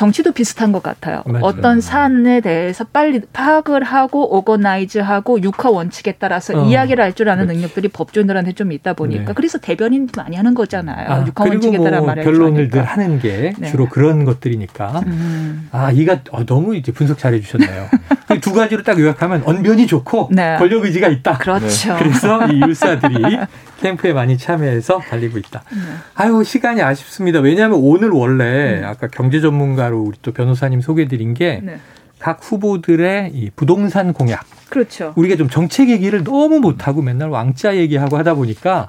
정치도 비슷한 것 같아요. 맞아요. 어떤 사안에 대해서 빨리 파악을 하고 오거나이즈하고 육하 원칙에 따라서 어. 이야기를 할 줄 아는 그렇지. 능력들이 법조인들한테 좀 있다 보니까 네. 그래서 대변인 많이 하는 거잖아요. 아, 육하 원칙에 뭐 따라 말할 결론을 늘 하는 게 네. 주로 그런 것들이니까. 음. 아, 이가 어, 너무 이제 분석 잘해 주셨네요. 두 가지로 딱 요약하면 언변이 좋고 네. 권력 의지가 있다. 그렇죠. 그래서 이 율사들이 캠프에 많이 참여해서 달리고 있다. 네. 아유 시간이 아쉽습니다. 왜냐하면 오늘 원래 음. 아까 경제 전문가 로 우리 또 변호사님 소개드린 게각 네. 후보들의 이 부동산 공약. 그렇죠. 우리가 좀 정책 얘기를 너무 못하고 맨날 왕자 얘기하고 하다 보니까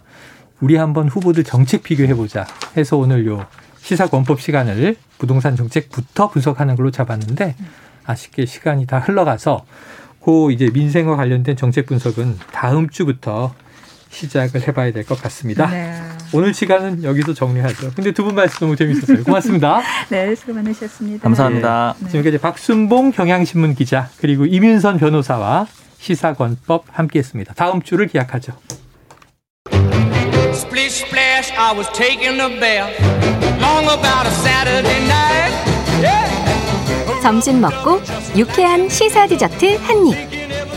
우리 한번 후보들 정책 비교해보자 해서 오늘 요 시사권법 시간을 부동산 정책부터 분석하는 걸로 잡았는데 아쉽게 시간이 다 흘러가서 그 이제 민생과 관련된 정책 분석은 다음 주부터 시작을 해봐야 될 것 같습니다. 네. 오늘 시간은 여기서 정리하죠. 근데 두 분 말씀 너무 재밌었어요. 고맙습니다. 네, 수고 많으셨습니다. 감사합니다. 네. 지금까지 박순봉 경향신문 기자 그리고 이민선 변호사와 시사권법 함께했습니다. 다음 주를 기약하죠. Splish splash, I was taking a bath. Long about a Saturday night. Yeah. 점심 먹고 유쾌한 시사 디저트 한 입.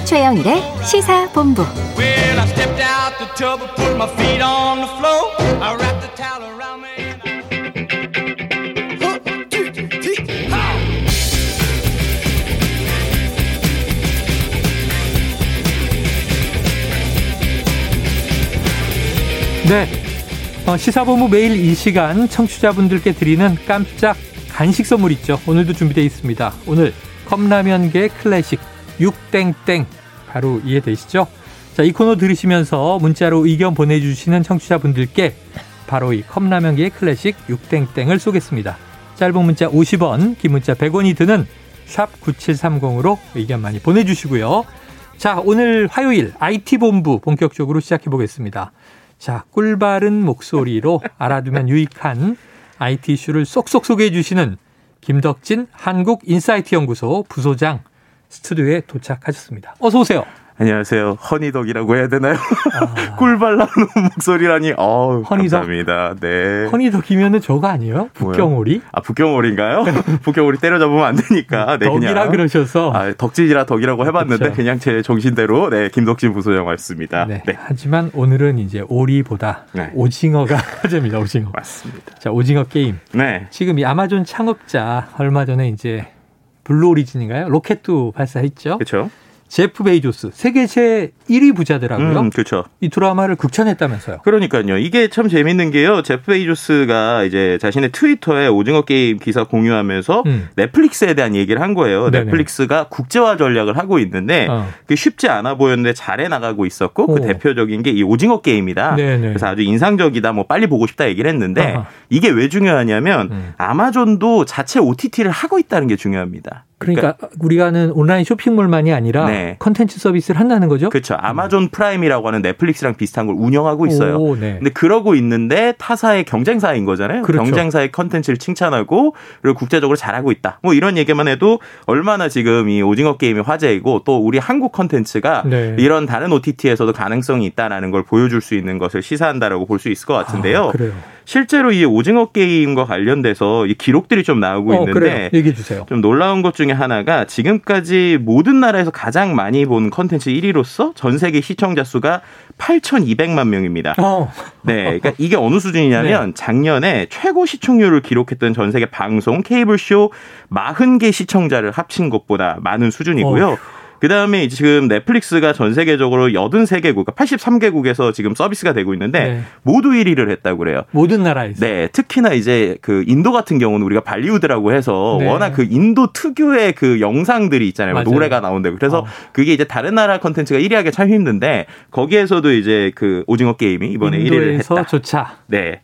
최영일의 시사 본부. 네. 어, 시사본부 매일 이 시간 청취자분들께 드리는 깜짝 간식 선물 있죠. 오늘도 준비되어 있습니다. 오늘 컵라면계 클래식 육땡땡 바로 이해되시죠? 자, 이 코너 들으시면서 문자로 의견 보내주시는 청취자분들께 바로 이 컵라면계의 클래식 육땡땡을 쏘겠습니다. 짧은 문자 50원, 긴 문자 100원이 드는 샵 9730으로 의견 많이 보내주시고요. 자, 오늘 화요일 IT본부 본격적으로 시작해 보겠습니다. 자, 꿀바른 목소리로 알아두면 유익한 IT 이슈를 쏙쏙 소개해 주시는 김덕진 한국인사이트 연구소 부소장 스튜디오에 도착하셨습니다. 어서 오세요. 안녕하세요. 허니덕이라고 해야 되나요? 아. 꿀발 나오는 목소리라니. 어 허니덕? 감사합니다. 네. 허니덕이면은 저거 아니에요? 북경오리? 아, 북경오리인가요? 북경오리 때려잡으면 안 되니까. 네, 덕이라 그냥. 그러셔서. 아, 덕질이라 덕이라고 해봤는데 그렇죠. 그냥 제 정신대로 네, 김덕진 부소장 왔습니다. 네. 네. 하지만 오늘은 이제 오리보다 네. 오징어가 화제입니다. 오징어. 맞습니다. 자, 오징어 게임. 네. 지금 이 아마존 창업자 얼마 전에 이제 블루 오리진인가요? 로켓도 발사했죠. 그렇죠. 제프 베이조스 세계 제 1위 부자더라고요. 음, 그렇죠. 이 드라마를 극찬했다면서요. 그러니까요. 이게 참 재밌는 게요. 제프 베이조스가 이제 자신의 트위터에 오징어 게임 기사 공유하면서 음. 넷플릭스에 대한 얘기를 한 거예요. 네네. 넷플릭스가 국제화 전략을 하고 있는데 어. 그게 쉽지 않아 보였는데 잘해 나가고 있었고 그 오. 그 대표적인 게 이 오징어 게임이다. 네네. 그래서 아주 인상적이다. 뭐 빨리 보고 싶다 얘기를 했는데 아하. 이게 왜 중요하냐면 음. 아마존도 자체 OTT를 하고 있다는 게 중요합니다. 그러니까, 그러니까, 우리가 하는 온라인 쇼핑몰만이 아니라 네. 컨텐츠 서비스를 한다는 거죠? 그렇죠. 아마존 프라임이라고 하는 넷플릭스랑 비슷한 걸 운영하고 있어요. 오, 네. 근데 그러고 있는데 타사의 경쟁사인 거잖아요. 그렇죠. 경쟁사의 컨텐츠를 칭찬하고 그리고 국제적으로 잘하고 있다. 뭐 이런 얘기만 해도 얼마나 지금 이 오징어 게임이 화제이고 또 우리 한국 컨텐츠가 네. 이런 다른 OTT에서도 가능성이 있다라는 걸 보여줄 수 있는 것을 시사한다라고 볼 수 있을 것 같은데요. 아, 실제로 이 오징어 게임과 관련돼서 이 기록들이 좀 나오고 어, 있는데. 얘기해 주세요. 좀 놀라운 것 중에 하나가 지금까지 모든 나라에서 가장 많이 본 컨텐츠 1위로서 전 세계 시청자 수가 8,200만 명입니다. 어. 네, 그러니까 이게 어느 수준이냐면 네. 작년에 최고 시청률을 기록했던 전 세계 방송 케이블 쇼 40개 시청자를 합친 것보다 많은 수준이고요. 어. 그 다음에 지금 넷플릭스가 전 세계적으로 83개국, 83개국에서 그러니까 지금 서비스가 되고 있는데 네. 모두 1위를 했다고 그래요. 모든 나라에서. 네. 특히나 이제 그 인도 같은 경우는 우리가 발리우드라고 해서 네. 워낙 그 인도 특유의 그 영상들이 있잖아요. 맞아요. 노래가 나온다고. 그래서 어. 그게 이제 다른 나라 컨텐츠가 1위 하기 참 힘든데 거기에서도 이제 그 오징어 게임이 이번에 1위를 했다. 조차. 네.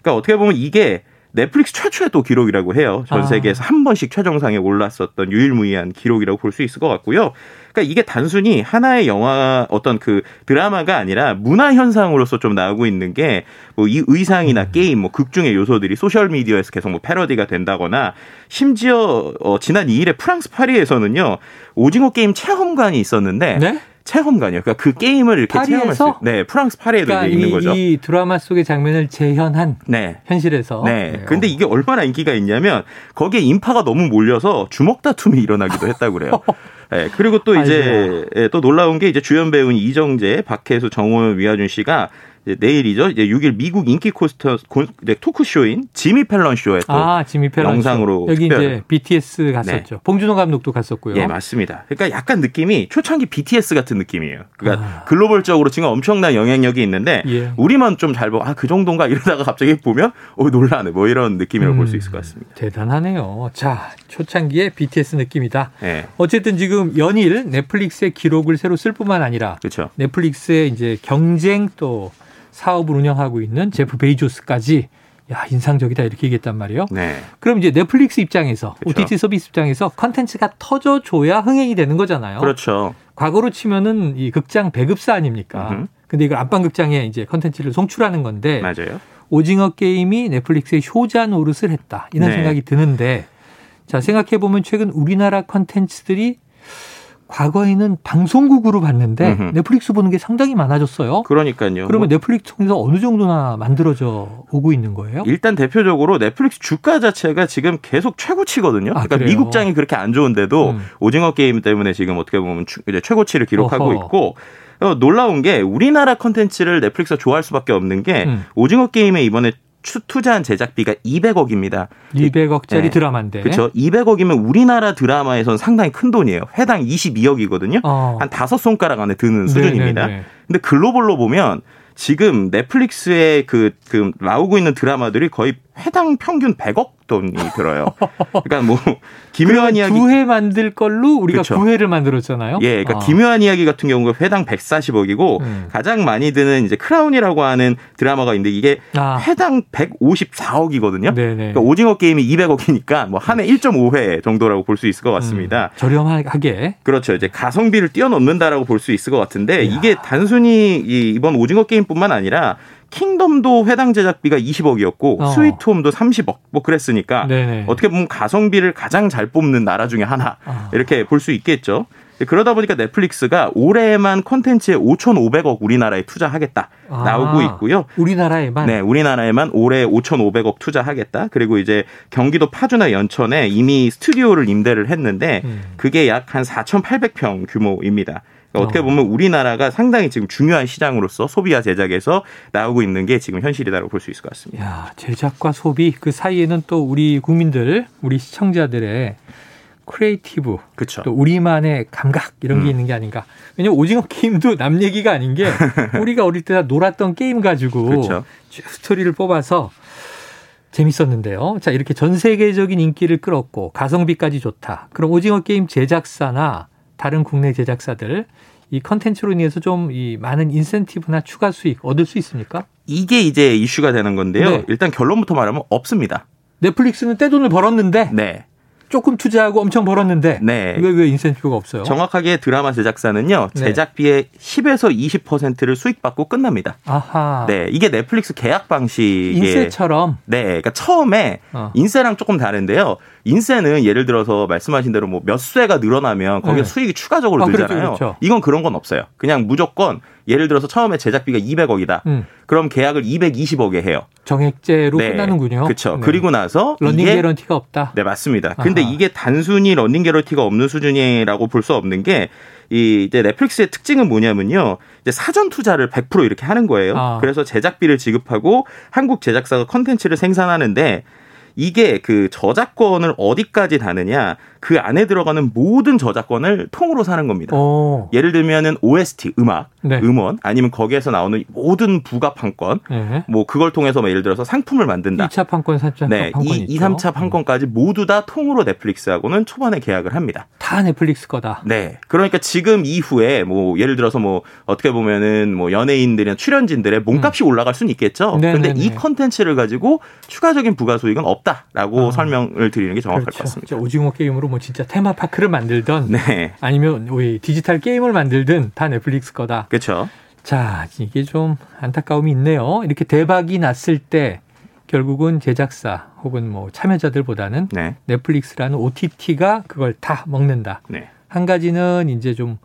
그러니까 어떻게 보면 이게 넷플릭스 최초의 또 기록이라고 해요. 전 아. 세계에서 아. 한 번씩 최정상에 올랐었던 유일무이한 기록이라고 볼 수 있을 것 같고요. 그러니까 이게 단순히 하나의 영화 어떤 그 드라마가 아니라 문화 현상으로서 좀 나오고 있는 게 뭐 이 의상이나 음. 게임, 뭐 극중의 요소들이 소셜 미디어에서 계속 뭐 패러디가 된다거나 심지어 어 지난 2일에 프랑스 파리에서는요 오징어 게임 체험관이 있었는데 네? 체험관이요. 그러니까 그 게임을 이렇게 파리에서? 체험할 수 네, 프랑스 파리에도 그러니까 있는 이, 거죠. 이 드라마 속의 장면을 재현한 네. 현실에서. 네. 네. 근데 이게 얼마나 인기가 있냐면 거기에 인파가 너무 몰려서 주먹 다툼이 일어나기도 했다고 그래요. 네, 그리고 또 이제 예, 또 놀라운 게 이제 주연 배우인 이정재, 박혜수, 정호연, 위아준 씨가 내일이죠. 이제 6일 미국 인기 코스터 토크쇼인 지미 펠런 쇼에 또 아, 지미 펠런 영상으로 쇼. 여기 특별. 이제 BTS 갔었죠. 네. 봉준호 감독도 갔었고요. 예, 맞습니다. 그러니까 약간 느낌이 초창기 BTS 같은 느낌이에요. 그러니까 아. 글로벌적으로 지금 엄청난 영향력이 있는데 예. 우리만 좀 잘 보고 아, 그 정도인가 이러다가 갑자기 보면 어, 놀라네. 뭐 이런 느낌이라고 음, 볼수 있을 것 같습니다. 대단하네요. 자, 초창기의 BTS 느낌이다. 네. 어쨌든 지금 연일 넷플릭스의 기록을 새로 쓸 뿐만 아니라 그렇죠. 넷플릭스의 이제 경쟁 또 사업을 운영하고 있는 제프 베이조스까지 야 인상적이다 이렇게 얘기했단 말이에요. 네. 그럼 이제 넷플릭스 입장에서 그렇죠. OTT 서비스 입장에서 컨텐츠가 터져줘야 흥행이 되는 거잖아요. 그렇죠. 과거로 치면은 이 극장 배급사 아닙니까? 으흠. 근데 이걸 안방극장에 이제 컨텐츠를 송출하는 건데 맞아요. 오징어 게임이 넷플릭스의 효자 노릇을 했다 이런 네. 생각이 드는데 자 생각해 보면 최근 우리나라 컨텐츠들이 과거에는 방송국으로 봤는데 음흠. 넷플릭스 보는 게 상당히 많아졌어요. 그러니까요. 그러면 뭐. 넷플릭스 통해서 어느 정도나 만들어져 오고 있는 거예요? 일단 대표적으로 넷플릭스 주가 자체가 지금 계속 최고치거든요. 아, 그러니까 그래요? 미국장이 그렇게 안 좋은데도 음. 오징어 게임 때문에 지금 어떻게 보면 이제 최고치를 기록하고 어허. 있고 어, 놀라운 게 우리나라 컨텐츠를 넷플릭스가 좋아할 수밖에 없는 게 음. 오징어 게임에 이번에 투자한 제작비가 200억입니다. 200억짜리 네. 드라마인데. 그렇죠. 200억이면 우리나라 드라마에선 상당히 큰 돈이에요. 회당 22억이거든요. 어. 한 다섯 손가락 안에 드는 네, 수준입니다. 네네네. 근데 글로벌로 보면 지금 넷플릭스에 그, 그 나오고 있는 드라마들이 거의 회당 평균 100억 돈이 들어요. 그러니까 뭐 기묘한 이야기 두 회 만들 걸로 우리가 그렇죠. 9회를 만들었잖아요. 예, 그러니까 아. 기묘한 이야기 같은 경우가 회당 140억이고 음. 가장 많이 드는 이제 크라운이라고 하는 드라마가 있는데 이게 아. 회당 154억이거든요. 네네. 그러니까 오징어 게임이 200억이니까 뭐 한 해 1.5회 정도라고 볼 수 있을 것 같습니다. 음. 저렴하게. 그렇죠. 이제 가성비를 뛰어넘는다라고 볼 수 있을 것 같은데 이야. 이게 단순히 이번 오징어 게임뿐만 아니라 킹덤도 회당 제작비가 20억이었고 어. 스위트홈도 30억 뭐 그랬으니까 네네. 어떻게 보면 가성비를 가장 잘 뽑는 나라 중에 하나 어. 이렇게 볼 수 있겠죠. 그러다 보니까 넷플릭스가 올해만 콘텐츠에 5,500억 우리나라에 투자하겠다 아, 나오고 있고요. 우리나라에만 네, 우리나라에만 올해 5,500억 투자하겠다. 그리고 이제 경기도 파주나 연천에 이미 스튜디오를 임대를 했는데 음. 그게 약 한 4,800평 규모입니다. 그러니까 어떻게 어. 보면 우리나라가 상당히 지금 중요한 시장으로서 소비와 제작에서 나오고 있는 게 지금 현실이라고 볼 수 있을 것 같습니다. 야, 제작과 소비 그 사이에는 또 우리 국민들, 우리 시청자들의 creative, 그쵸. 또 우리만의 감각 이런 게 음. 있는 게 아닌가. 왜냐면 오징어 게임도 남 얘기가 아닌 게 우리가 어릴 때 놀았던 게임 가지고. 스토리를 뽑아서 재밌었는데요. 자, 이렇게 전 세계적인 인기를 끌었고 가성비까지 좋다. 그럼 오징어 게임 제작사나 다른 국내 제작사들 이 컨텐츠로 인해서 좀 이 많은 인센티브나 추가 수익 얻을 수 있습니까? 이게 이제 이슈가 되는 건데요. 네. 일단 결론부터 말하면 없습니다. 넷플릭스는 떼돈을 벌었는데 네. 조금 투자하고 엄청 벌었는데 네. 왜, 왜 인센티브가 없어요? 정확하게 드라마 제작사는요. 네. 제작비의 10에서 20%를 수익받고 끝납니다. 아하. 네. 이게 넷플릭스 계약 방식의 인세처럼 네. 그러니까 처음에 어. 인세랑 조금 다른데요. 인세는 예를 들어서 말씀하신 대로 뭐몇 쇄가 늘어나면 거기에 네. 수익이 추가적으로 아, 늘잖아요. 그렇죠, 그렇죠. 이건 그런 건 없어요. 그냥 무조건 예를 들어서 처음에 제작비가 200억이다. 음. 그럼 계약을 220억에 해요. 정액제로 네. 끝나는군요. 그렇죠. 네. 그리고 나서 런닝 이게, 개런티가 없다. 네, 맞습니다. 아하. 근데 이게 단순히 런닝 개런티가 없는 수준이라고 볼 수 없는 게 이 이제 넷플릭스의 특징은 뭐냐면요. 이제 사전 투자를 100% 이렇게 하는 거예요. 아. 그래서 제작비를 지급하고 한국 제작사가 컨텐츠를 생산하는데 이게 그 저작권을 어디까지 다느냐 그 안에 들어가는 모든 저작권을 통으로 사는 겁니다. 오. 예를 들면은 OST 음악, 네. 음원 아니면 거기에서 나오는 모든 부가 판권, 네. 뭐 그걸 통해서 뭐 예를 들어서 상품을 만든다. 2차 판권, 3차 네, 판권 2, 2, 3차 판권까지 모두 다 통으로 넷플릭스하고는 초반에 계약을 합니다. 다 넷플릭스 거다. 네. 그러니까 지금 이후에 뭐 예를 들어서 뭐 어떻게 보면은 뭐 연예인들이나 출연진들의 몸값이 음. 올라갈 수는 있겠죠. 네네네. 근데 이 컨텐츠를 가지고 추가적인 부가 수익은 없 다라고 아. 설명을 드리는 게 정확할 그렇죠. 것 같습니다. 오징어 게임으로 뭐 진짜 테마파크를 만들던 네. 아니면 우리 디지털 게임을 만들든 다 넷플릭스 거다. 그렇죠. 자, 이게 좀 안타까움이 있네요. 이렇게 대박이 났을 때 결국은 제작사 혹은 뭐 참여자들보다는 네. 넷플릭스라는 OTT가 그걸 다 먹는다. 네. 한 가지는 이제 좀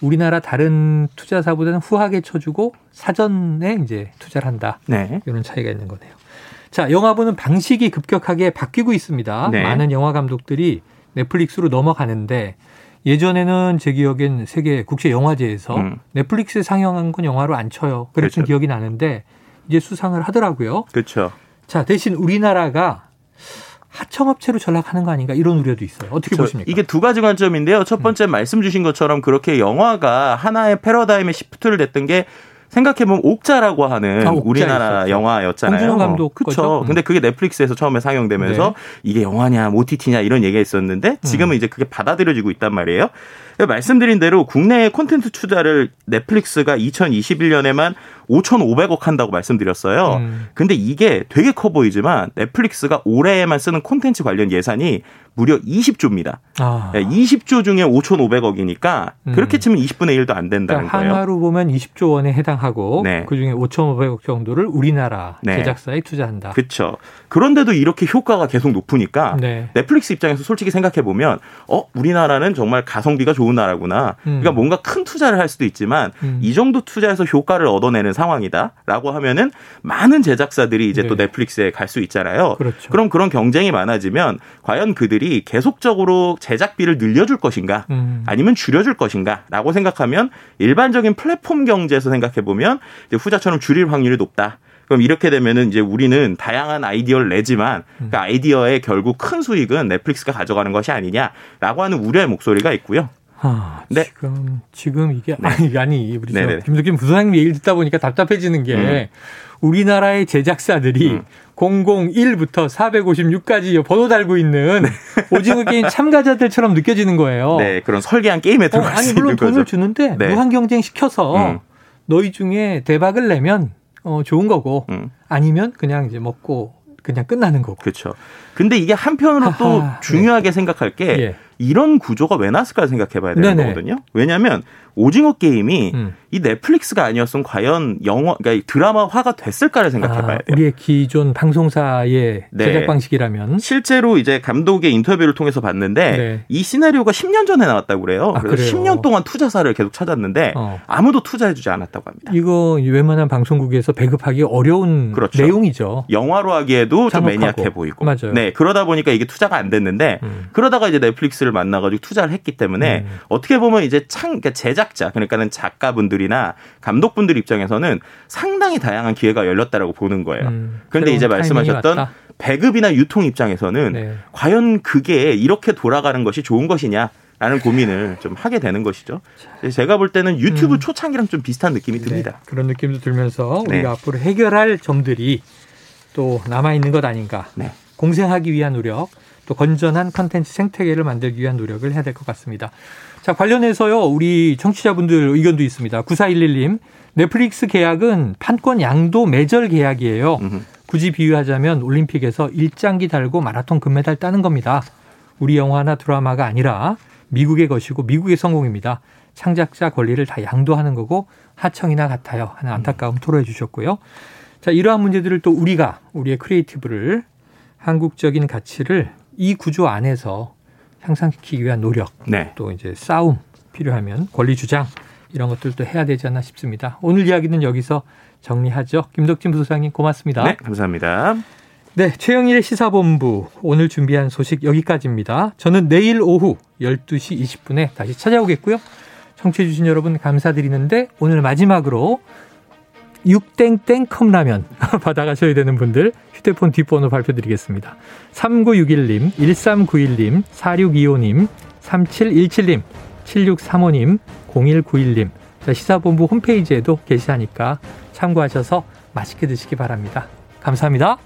우리나라 다른 투자사보다는 후하게 쳐주고 사전에 이제 투자를 한다. 네. 이런 차이가 있는 거네요. 자, 영화 보는 방식이 급격하게 바뀌고 있습니다. 네. 많은 영화 감독들이 넷플릭스로 넘어가는데 예전에는 제 기억엔 세계 국제 영화제에서 음. 넷플릭스에 상영한 건 영화로 안 쳐요. 그랬던 그렇죠. 기억이 나는데 이제 수상을 하더라고요. 그렇죠. 자, 대신 우리나라가 하청업체로 전락하는 거 아닌가 이런 우려도 있어요. 어떻게 그렇죠. 보십니까? 이게 두 가지 관점인데요. 첫 번째 음. 말씀 주신 것처럼 그렇게 영화가 하나의 패러다임의 시프트를 냈던 게 생각해보면 옥자라고 하는 아, 옥자 우리나라 있었죠. 영화였잖아요. 감독 그렇죠. 근데 그게 넷플릭스에서 처음에 상영되면서 네. 이게 영화냐 OTT냐 이런 얘기가 있었는데 지금은 음. 이제 그게 받아들여지고 있단 말이에요. 말씀드린 대로 국내 콘텐츠 투자를 넷플릭스가 2021년에만 5,500억 한다고 말씀드렸어요. 음. 근데 이게 되게 커 보이지만 넷플릭스가 올해에만 쓰는 콘텐츠 관련 예산이 무려 20조입니다. 아. 20조 중에 5,500억이니까 음. 그렇게 치면 20분의 1도 안 된다는 그러니까 거예요. 하나로 보면 20조 원에 해당하고 네. 그중에 5,500억 정도를 우리나라 네. 제작사에 투자한다. 그렇죠. 그런데도 이렇게 효과가 계속 높으니까 네. 넷플릭스 입장에서 솔직히 생각해 보면 어 우리나라는 정말 가성비가 좋은 나라구나. 음. 그러니까 뭔가 큰 투자를 할 수도 있지만 음. 이 정도 투자해서 효과를 얻어내는 상황이다라고 하면은 많은 제작사들이 이제 네. 또 넷플릭스에 갈 수 있잖아요. 그렇죠. 그럼 그런 경쟁이 많아지면 과연 그들이 계속적으로 제작비를 늘려줄 것인가 음. 아니면 줄여줄 것인가라고 생각하면 일반적인 플랫폼 경제에서 생각해 보면 후자처럼 줄일 확률이 높다. 그럼 이렇게 되면은 이제 우리는 다양한 아이디어를 내지만 그 아이디어의 결국 큰 수익은 넷플릭스가 가져가는 것이 아니냐라고 하는 우려의 목소리가 있고요. 아, 네. 지금 지금 이게 네. 아니 아니 우리 김덕kim 부사장님 얘기를 듣다 보니까 답답해지는 게 음. 우리나라의 제작사들이 음. 001부터 456까지 번호 달고 있는 네. 오징어 게임 참가자들처럼 느껴지는 거예요. 네, 그런 설계한 게임에 들어갈 어, 아니 물론 돈을 거죠. 주는데 네. 무한 경쟁 시켜서 음. 너희 중에 대박을 내면 어 좋은 거고 음. 아니면 그냥 이제 먹고 그냥 끝나는 거고. 그렇죠. 근데 이게 한편으로 하하, 또 중요하게 네. 생각할 게 예. 이런 구조가 왜 났을까 생각해 봐야 되는 네네. 거거든요. 왜냐하면 오징어 게임이 음. 이 넷플릭스가 아니었으면 과연 영화, 그러니까 드라마화가 됐을까를 생각해 봐야 아, 돼요. 우리의 기존 방송사의 네. 제작 방식이라면. 실제로 이제 감독의 인터뷰를 통해서 봤는데 네. 이 시나리오가 10년 전에 나왔다고 그래요. 아, 그래서 그래요? 10년 동안 투자사를 계속 찾았는데 어. 아무도 투자해주지 않았다고 합니다. 이거 웬만한 방송국에서 배급하기 어려운 그렇죠. 내용이죠. 영화로 하기에도 좀 매니악해 보이고. 맞아요. 네, 그러다 보니까 이게 투자가 안 됐는데 음. 그러다가 이제 넷플릭스를 만나가지고 투자를 했기 때문에 음. 어떻게 보면 이제 창, 그러니까 제작 자, 그러니까는 작가분들이나 감독분들 입장에서는 상당히 다양한 기회가 열렸다라고 보는 거예요. 음. 그런데 이제 말씀하셨던 배급이나 유통 입장에서는 네. 과연 그게 이렇게 돌아가는 것이 좋은 것이냐 라는 고민을 좀 하게 되는 것이죠. 제가 볼 때는 유튜브 음. 초창기랑 좀 비슷한 느낌이 네. 듭니다. 네. 그런 느낌도 들면서 우리가 네. 앞으로 해결할 점들이 또 남아 있는 것 아닌가. 네. 공생하기 위한 노력, 또 건전한 컨텐츠 생태계를 만들기 위한 노력을 해야 될 것 같습니다. 자, 관련해서요, 우리 청취자분들 의견도 있습니다. 9411님, 넷플릭스 계약은 판권 양도 매절 계약이에요. 굳이 비유하자면 올림픽에서 일장기 달고 마라톤 금메달 따는 겁니다. 우리 영화나 드라마가 아니라 미국의 것이고 미국의 성공입니다. 창작자 권리를 다 양도하는 거고 하청이나 같아요. 하는 안타까움 토로해 주셨고요. 자, 이러한 문제들을 또 우리가 우리의 creative를 한국적인 가치를 이 구조 안에서 향상시키기 위한 노력, 네. 또 이제 싸움 필요하면 권리 주장 이런 것들도 해야 되지 않나 싶습니다. 오늘 이야기는 여기서 정리하죠. 김덕진 부소장님 고맙습니다. 네, 감사합니다. 네, 최영일의 시사본부 오늘 준비한 소식 여기까지입니다. 저는 내일 오후 12시 20분에 다시 찾아오겠고요. 청취해 주신 여러분 감사드리는데 오늘 마지막으로 육땡땡 컵라면 받아가셔야 되는 분들 휴대폰 뒷번호 발표드리겠습니다. 3961님, 1391님, 4625님, 3717님, 7635님, 0191님. 자, 시사본부 홈페이지에도 게시하니까 참고하셔서 맛있게 드시기 바랍니다. 감사합니다.